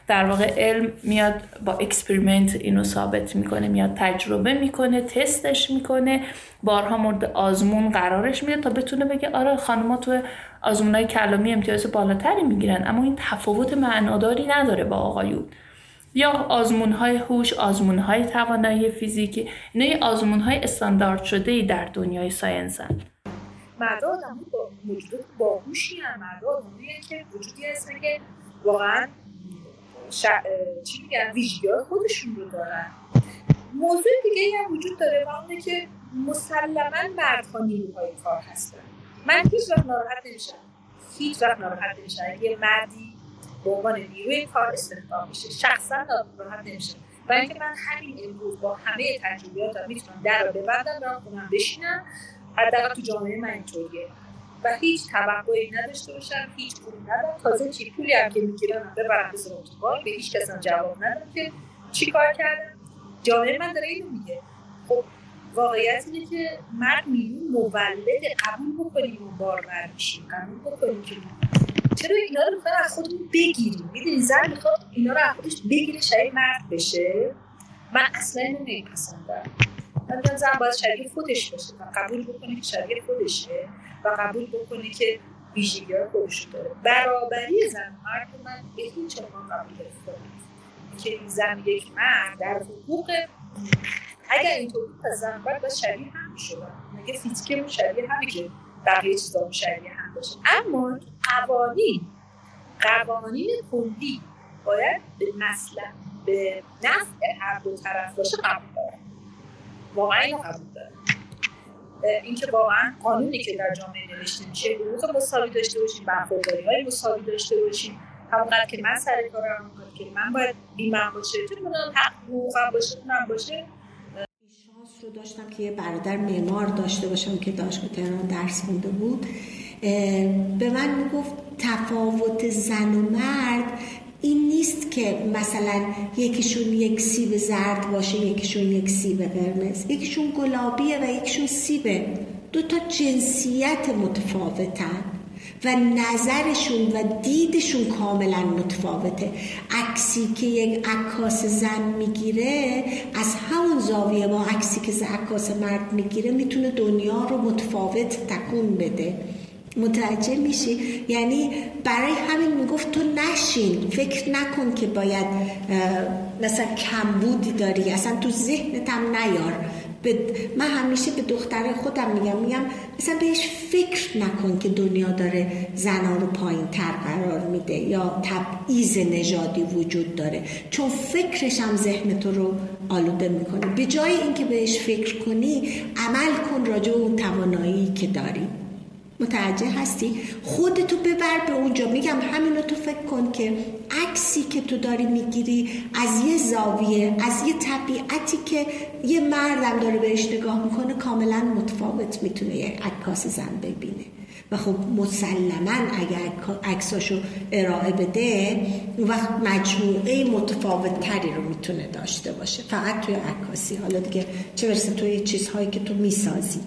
در واقع علم میاد با experiment اینو ثابت می‌کنه میاد تجربه می‌کنه تستش می‌کنه بارها مورد آزمون قرارش میده تا بتونه بگه آره خانم‌ها تو آزمونای کلامی امتیاز بالاتری می‌گیرن اما این تفاوت معناداری نداره با آقایون یا آزمون های هوش آزمون های توانایی فیزیکی اینا آزمون های استاندارد شده ای در دنیای ساینس هن. مرد آدم با موجودات باهوشی هم مرد که وجودی هستن که واقعا ش... چی میگن؟ ویژگی خودشون رو دارن. موضوع دیگه هم وجود داره و اونه که مسلما مردها نیروهای کار هستن. من هیچ وقت ناراحت نمیشم. هیچ وقت ناراحت نمیشم. یه مردی به عنوان نیروی کار استخدام میشه شخصا ناراحت نمیشه و اینکه من همین امروز با همه تجربیاتم می‌تونم در رو ببندم برم خونم بشینم حداقل تو جامعه من اینطوریه. و هیچ توقعی نداشته باشم هیچ پولی ندارم. تازه چی پولی هم که می‌گیرم ببرم به به هیچ کس جواب ندارم که چی کار کردم. جامعه من داره اینو میگه. خب واقعیت اینه که مرد میلیون مولد قبول بکنیم و بارور میشیم قبول بکنیم که چرا اینا رو می‌خواد از خودمون بگیریم می‌دونی زن می‌خواد اینا رو از خودش بگیره شبیه مرد بشه. من اصلا اینو نمیپسندم. من زن باید شبیه خودش باشه قبول بکنه که شبیه خودشه. و قبول بکنه که ویژگی های خودش داره. برابری زن و مرد من به هیچ عنوان قبول که زن یک مرد در حقوق اگر اینطور بود پس زن باید شبیه هم می‌شدن مگه فیزیکمون شبیه همه که بقیه چیزا شبیه هم باشه. اما قوانین قوانین کلی باید به مثلا به نفع هر دو طرف باشه قبول دارن واقعا اینو قبول دارن اینکه واقعا قانونی که در جامعه نوشته میشه حقوق مساوی داشته باشیم برخورداری های مساوی داشته باشیم همونقدر که من سر کارم که من باید بیمم باشه چون حق حقوقم باشه اونم باشه. شانس رو داشتم که یه برادر معمار داشته باشم که دانشگاه تهران درس خونده بود. به من می‌گفت تفاوت زن و مرد این نیست که مثلا یکیشون یک سیب زرد باشه یکیشون یک سیب قرمز. یکیشون گلابیه و یکیشون سیبه. دو تا جنسیت متفاوتن و نظرشون و دیدشون کاملا متفاوته. عکسی که یک عکاس زن می‌گیره از همون زاویه با عکسی که عکاس مرد می‌گیره می‌تونه دنیا رو متفاوت تکون بده. متوجه میشی؟ یعنی برای همین می‌گفت تو نشین فکر نکن که باید مثلا کمبودی داری اصلا تو ذهنت هم نیار. من همیشه به دختر خودم میگم میگم مثلا بهش فکر نکن که دنیا داره زنها رو پایین تر قرار میده یا تبعیض نژادی وجود داره. چون فکرش هم ذهن تو رو آلوده می‌کنه. به جای اینکه بهش فکر کنی عمل کن راجع اون توانایی که داری. متوجه هستی؟ خودتو ببر به اونجا. میگم همینو تو فکر کن که عکسی که تو داری می‌گیری از یه زاویه از یه طبیعتی که یه مردم داره بهش نگاه می‌کنه کاملا متفاوت می‌تونه یه عکاس زن ببینه. و خب مسلما اگر عکساشو ارائه بده اون وقت مجموعه متفاوت تری رو می‌تونه داشته باشه. فقط توی عکاسی. حالا دیگه چه برسه توی چیزهایی که تو می‌سازی.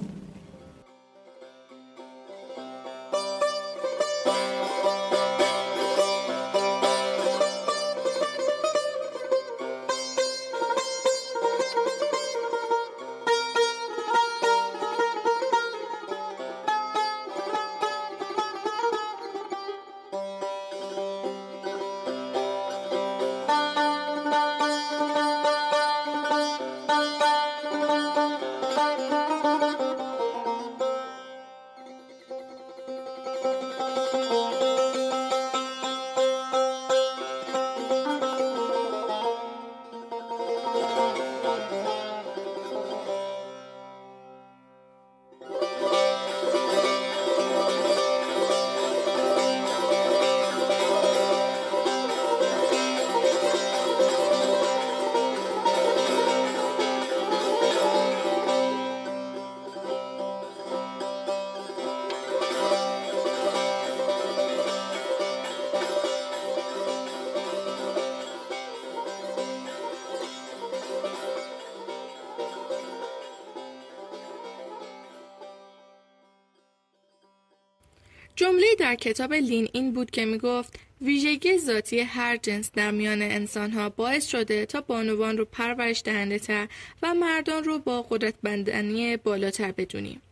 در کتاب لین این بود که می گفت ویژگی ذاتی هر جنس در میان انسانها باعث شده تا بانوان رو پرورش دهنده تر و مردان رو با قدرت بندنی بالاتر بدونیم.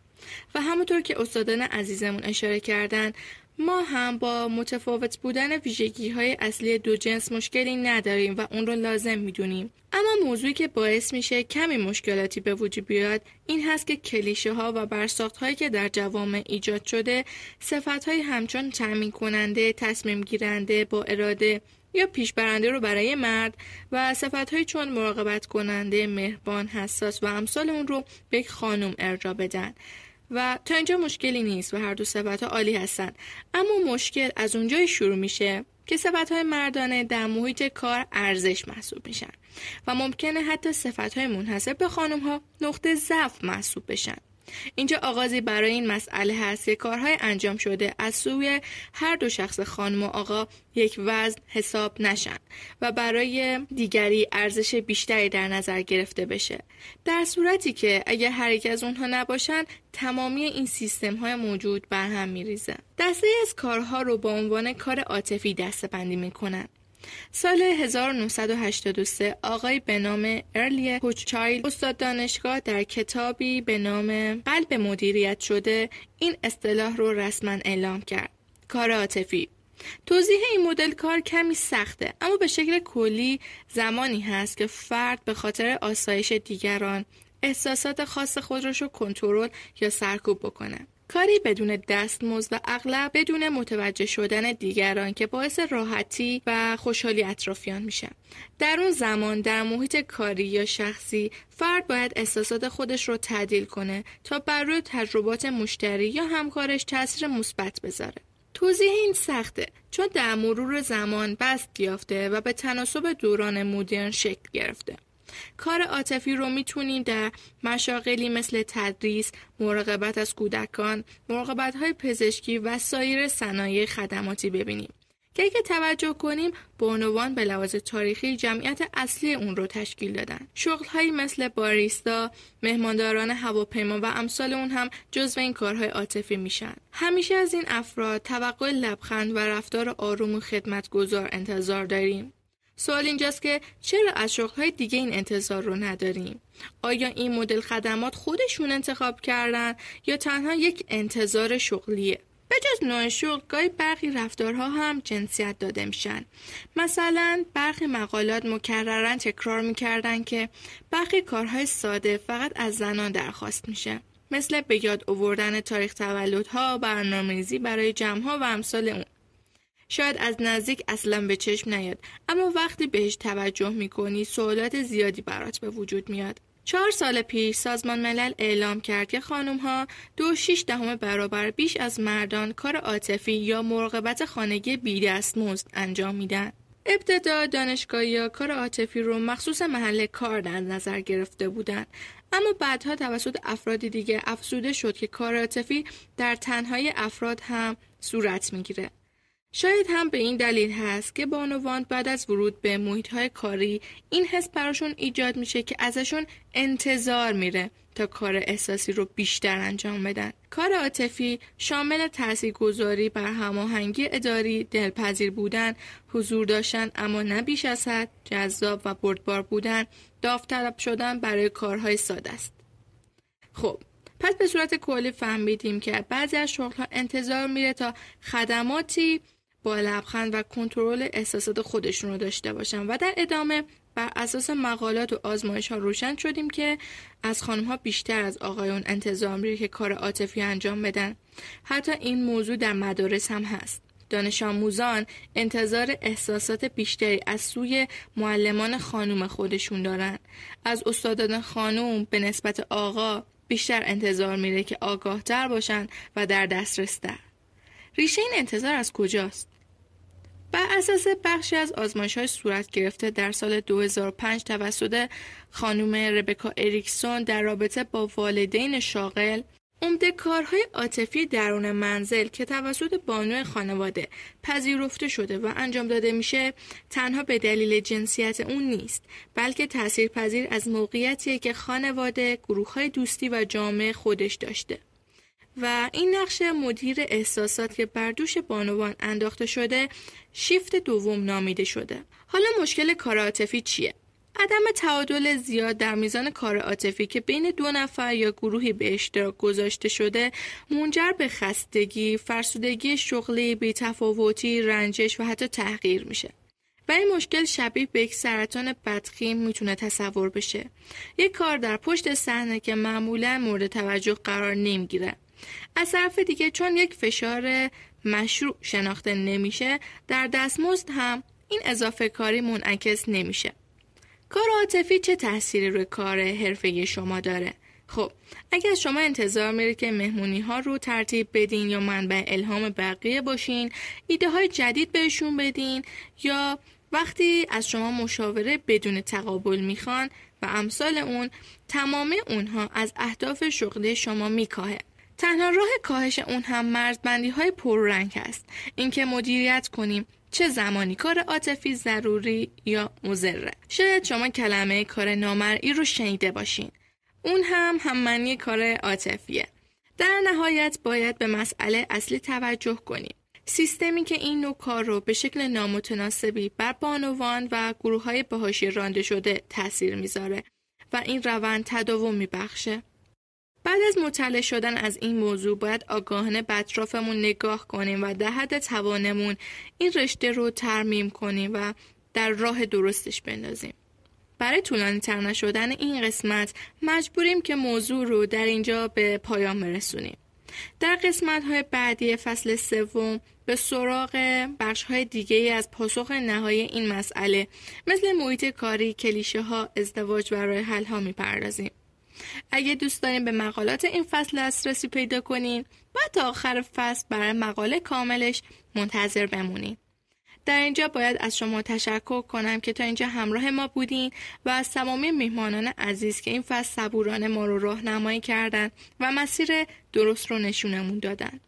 و همونطور که استادان عزیزمون اشاره کردن ما هم با متفاوت بودن ویژگی های اصلی دو جنس مشکلی نداریم و اون رو لازم می‌دونیم. اما موضوعی که باعث میشه کمی مشکلاتی به وجود بیاد این هست که کلیشه ها و برساخت هایی که در جوامع ایجاد شده صفت های همچون تأمین کننده تصمیم گیرنده با اراده یا پیشبرنده رو برای مرد و صفت های چون مراقبت کننده مهربان حساس و امثال اون رو به خانم ارجا بدن. و تا اینجا مشکلی نیست و هر دو صفت ها عالی هستن. اما مشکل از اونجای شروع میشه که صفت های مردانه در محیط کار ارزش محسوب میشن و ممکنه حتی صفت های منحصر به خانم ها نقطه ضعف محسوب بشن. اینجا آغازی برای این مسئله هست که کارهای انجام شده از سوی هر دو شخص خانم و آقا یک وزن حساب نشن و برای دیگری ارزش بیشتری در نظر گرفته بشه. در صورتی که اگر هر یک از اونها نباشن تمامی این سیستم های موجود بر هم میریزه. دسته از کارها رو با عنوان کار عاطفی دسته بندی می‌کنن. سال 1983 آقای به نام ارلی هوچچایلد استاد دانشگاه در کتابی به نام قلب مدیریت شده این اصطلاح رو رسما اعلام کرد. کار عاطفی توضیح این مدل کار کمی سخته اما به شکل کلی زمانی هست که فرد به خاطر آسایش دیگران احساسات خاص خود رو کنترل یا سرکوب بکنه کاری بدون دستمزد و اغلب بدون متوجه شدن دیگران که باعث راحتی و خوشحالی اطرافیان میشه. در اون زمان در محیط کاری یا شخصی فرد باید احساسات خودش رو تعدیل کنه تا بر روی تجربات مشتری یا همکارش تاثیر مثبت بذاره. توضیح این سخته چون در مرور زمان بست یافته و به تناسب دوران مدرن شکل گرفته. کار عاطفی رو می‌تونیم در مشاغلی مثل تدریس، مراقبت از کودکان، مراقبت های پزشکی و سایر صنایع خدماتی ببینیم. که اگه توجه کنیم بانوان به لحاظ تاریخی جمعیت اصلی اون رو تشکیل دادن. شغلهایی مثل باریستا مهمانداران هواپیما و امثال اون هم جزو این کارهای عاطفی میشن. همیشه از این افراد توقع لبخند و رفتار آروم و خدمتگذار انتظار داریم. سوال اینجاست که چرا از شغلهای دیگه این انتظار رو نداریم؟ آیا این مدل خدمات خودشون انتخاب کردن یا تنها یک انتظار شغلیه؟ به جز نوع شغل گاهی برخی رفتارها هم جنسیت داده میشن مثلا برخی مقالات مکررن تکرار می‌کردن که برخی کارهای ساده فقط از زنان درخواست میشه مثل به یاد آوردن تاریخ تولدها برنامه‌ریزی برای جمعها و امثال اون شاید از نزدیک اصلا به چشم نیاد اما وقتی بهش توجه می‌کنی سوالات زیادی برات به وجود میاد چهار سال پیش سازمان ملل اعلام کرد که خانم ها دو شیش دهم برابر بیش از مردان کار عاطفی یا مراقبت خانگی بی مزد انجام میدن. ابتدا دانشگاهی یا کار عاطفی رو مخصوص محل کار در نظر گرفته بودند اما بعدها توسط افراد دیگه افزوده شد که کار عاطفی در تنهای افراد هم صورت می‌گیره شاید هم به این دلیل هست که بانوان بعد از ورود به محیط های کاری این حس براشون ایجاد میشه که ازشون انتظار میره تا کار احساسی رو بیشتر انجام بدن. کار عاطفی شامل تاثیرگذاری بر هماهنگی اداری، دلپذیر بودن، حضور داشتن اما نه بیش از حد، جذاب و بردبار بودن، داوطلب شدن برای کارهای ساده است. خب پس به صورت کلی فهمیدیم که بعضی از شغلها انتظار میره تا خدماتی با لبخند و کنترل احساسات خودشون رو داشته باشن و در ادامه بر اساس مقالات و آزمایش ها روشن شدیم که از خانم ها بیشتر از آقایون انتظار میره که کار عاطفی انجام بدن. حتی این موضوع در مدارس هم هست. دانش آموزان انتظار احساسات بیشتری از سوی معلمان خانوم خودشون دارن. از استادان خانوم به نسبت آقا بیشتر انتظار میره که آگاه تر باشن و در دسترس تر. ریشه این انتظار از کجاست؟ بر اساس بخشی از آزمایش های صورت گرفته در سال 2005 توسط خانم ربکا اریکسون در رابطه با والدین شاغل عمده کارهای عاطفی درون منزل که توسط بانو خانواده پذیرفته شده و انجام داده میشه تنها به دلیل جنسیت اون نیست بلکه تأثیر پذیر از موقعیتیه که خانواده گروه های دوستی و جامعه خودش داشته. و این نقش مدیر احساسات که بر دوش بانوان انداخته شده شیفت دوم نامیده شده حالا مشکل کار عاطفی چیه عدم تعادل زیاد در میزان کار عاطفی که بین دو نفر یا گروهی به اشتراک گذاشته شده منجر به خستگی، فرسودگی شغلی، بیتفاوتی، رنجش و حتی تحقیر میشه. و این مشکل شبیه به یک سرطان بدخیم می‌تونه تصور بشه. یک کار در پشت صحنه که معمولا مورد توجه قرار نمی‌گیره. از طرف دیگه چون یک فشار مشروع شناخته نمیشه در دستمزد هم این اضافه کاری منعکس نمیشه. کار عاطفی چه تأثیری روی کار حرفه شما داره؟ خب اگر شما انتظار میرید که مهمونی ها رو ترتیب بدین یا منبع الهام بقیه باشین ایده های جدید بهشون بدین یا وقتی از شما مشاوره بدون تقابل می‌خوان و امثال اون تمام اونها از اهداف شغلی شما میکاهه. تنها راه کاهش اون هم مرزبندی های پررنگ است. اینکه مدیریت کنیم چه زمانی کار عاطفی ضروری یا مزره شاید شما کلمه کار نامرئی رو شنیده باشین. اون هم هم معنی کار عاطفیه. در نهایت باید به مسئله اصلی توجه کنیم. سیستمی که این نوع کار رو به شکل نامتناسبی بر بانوان و گروه های بهاشی رانده شده تاثیر می‌ذاره و این روند تداوم میبخشه. بعد از مطلع شدن از این موضوع باید آگاهانه به اطرافمون نگاه کنیم و در حد توانمون این رشته رو ترمیم کنیم و در راه درستش بندازیم. برای طولانی تر نشدن این قسمت مجبوریم که موضوع رو در اینجا به پایان برسونیم. در قسمت های بعدی فصل سوم به سراغ بخش های دیگه از پاسخ نهایی این مسئله مثل محیط کاری، کلیشه ها، ازدواج و راه حل ها می‌پردازیم. اگه دوست داریم به مقالات این فصل دسترسی پیدا کنین باید تا آخر فصل برای مقاله کاملش منتظر بمونین در اینجا باید از شما تشکر کنم که تا اینجا همراه ما بودین و از تمامی میهمانان عزیز که این فصل صبورانه ما رو راهنمایی کردند و مسیر درست رو نشونمون دادن.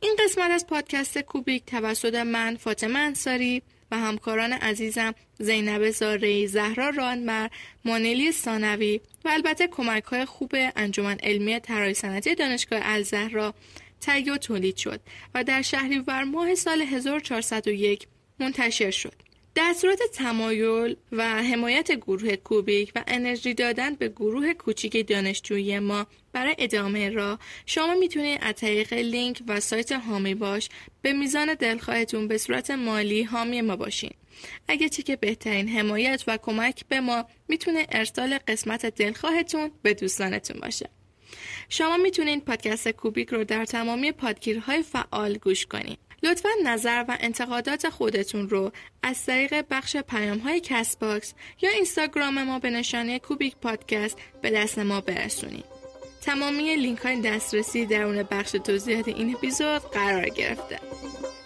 این قسمت از پادکست کوبیک توسط من فاطمه انصاری و همکاران عزیزم زینب زاری، زهرا رانمر، مانیلی سانوی و البته کمک های خوب انجمن علمی طراحی صنعتی دانشگاه الزهرا تهیه و تولید شد و در شهریور ماه سال 1401 منتشر شد. در صورت تمایل و حمایت گروه کوبیک و انرژی دادن به گروه کوچیک دانشجویی ما برای ادامه را شما می‌تونید از طریق لینک و سایت هامی باش به میزان دلخواهتون به صورت مالی حامی ما باشین. اگه چه که بهترین حمایت و کمک به ما می‌تونه ارسال قسمت دلخواهتون به دوستانتون باشه. شما می‌تونید پادکست کوبیک رو در تمامی پادگیرهای فعال گوش کنید. لطفا نظر و انتقادات خودتون رو از طریق بخش پیام های Castbox یا اینستاگرام ما به نشانی Cubic Podcast به دست ما برسونید. تمامی لینک های دسترسی درون بخش توضیحات این اپیزود قرار گرفته.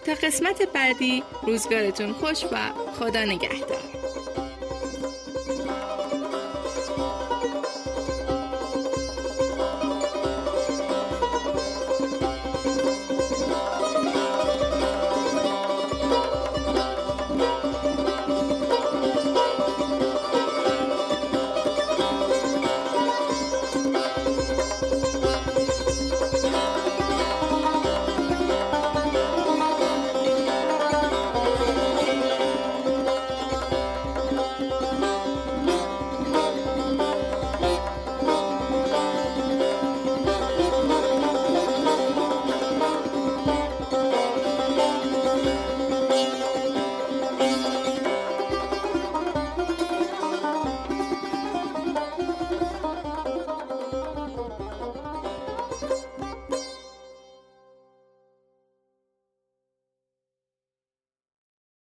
تا قسمت بعدی روزگارتون خوش و خدا نگهدار.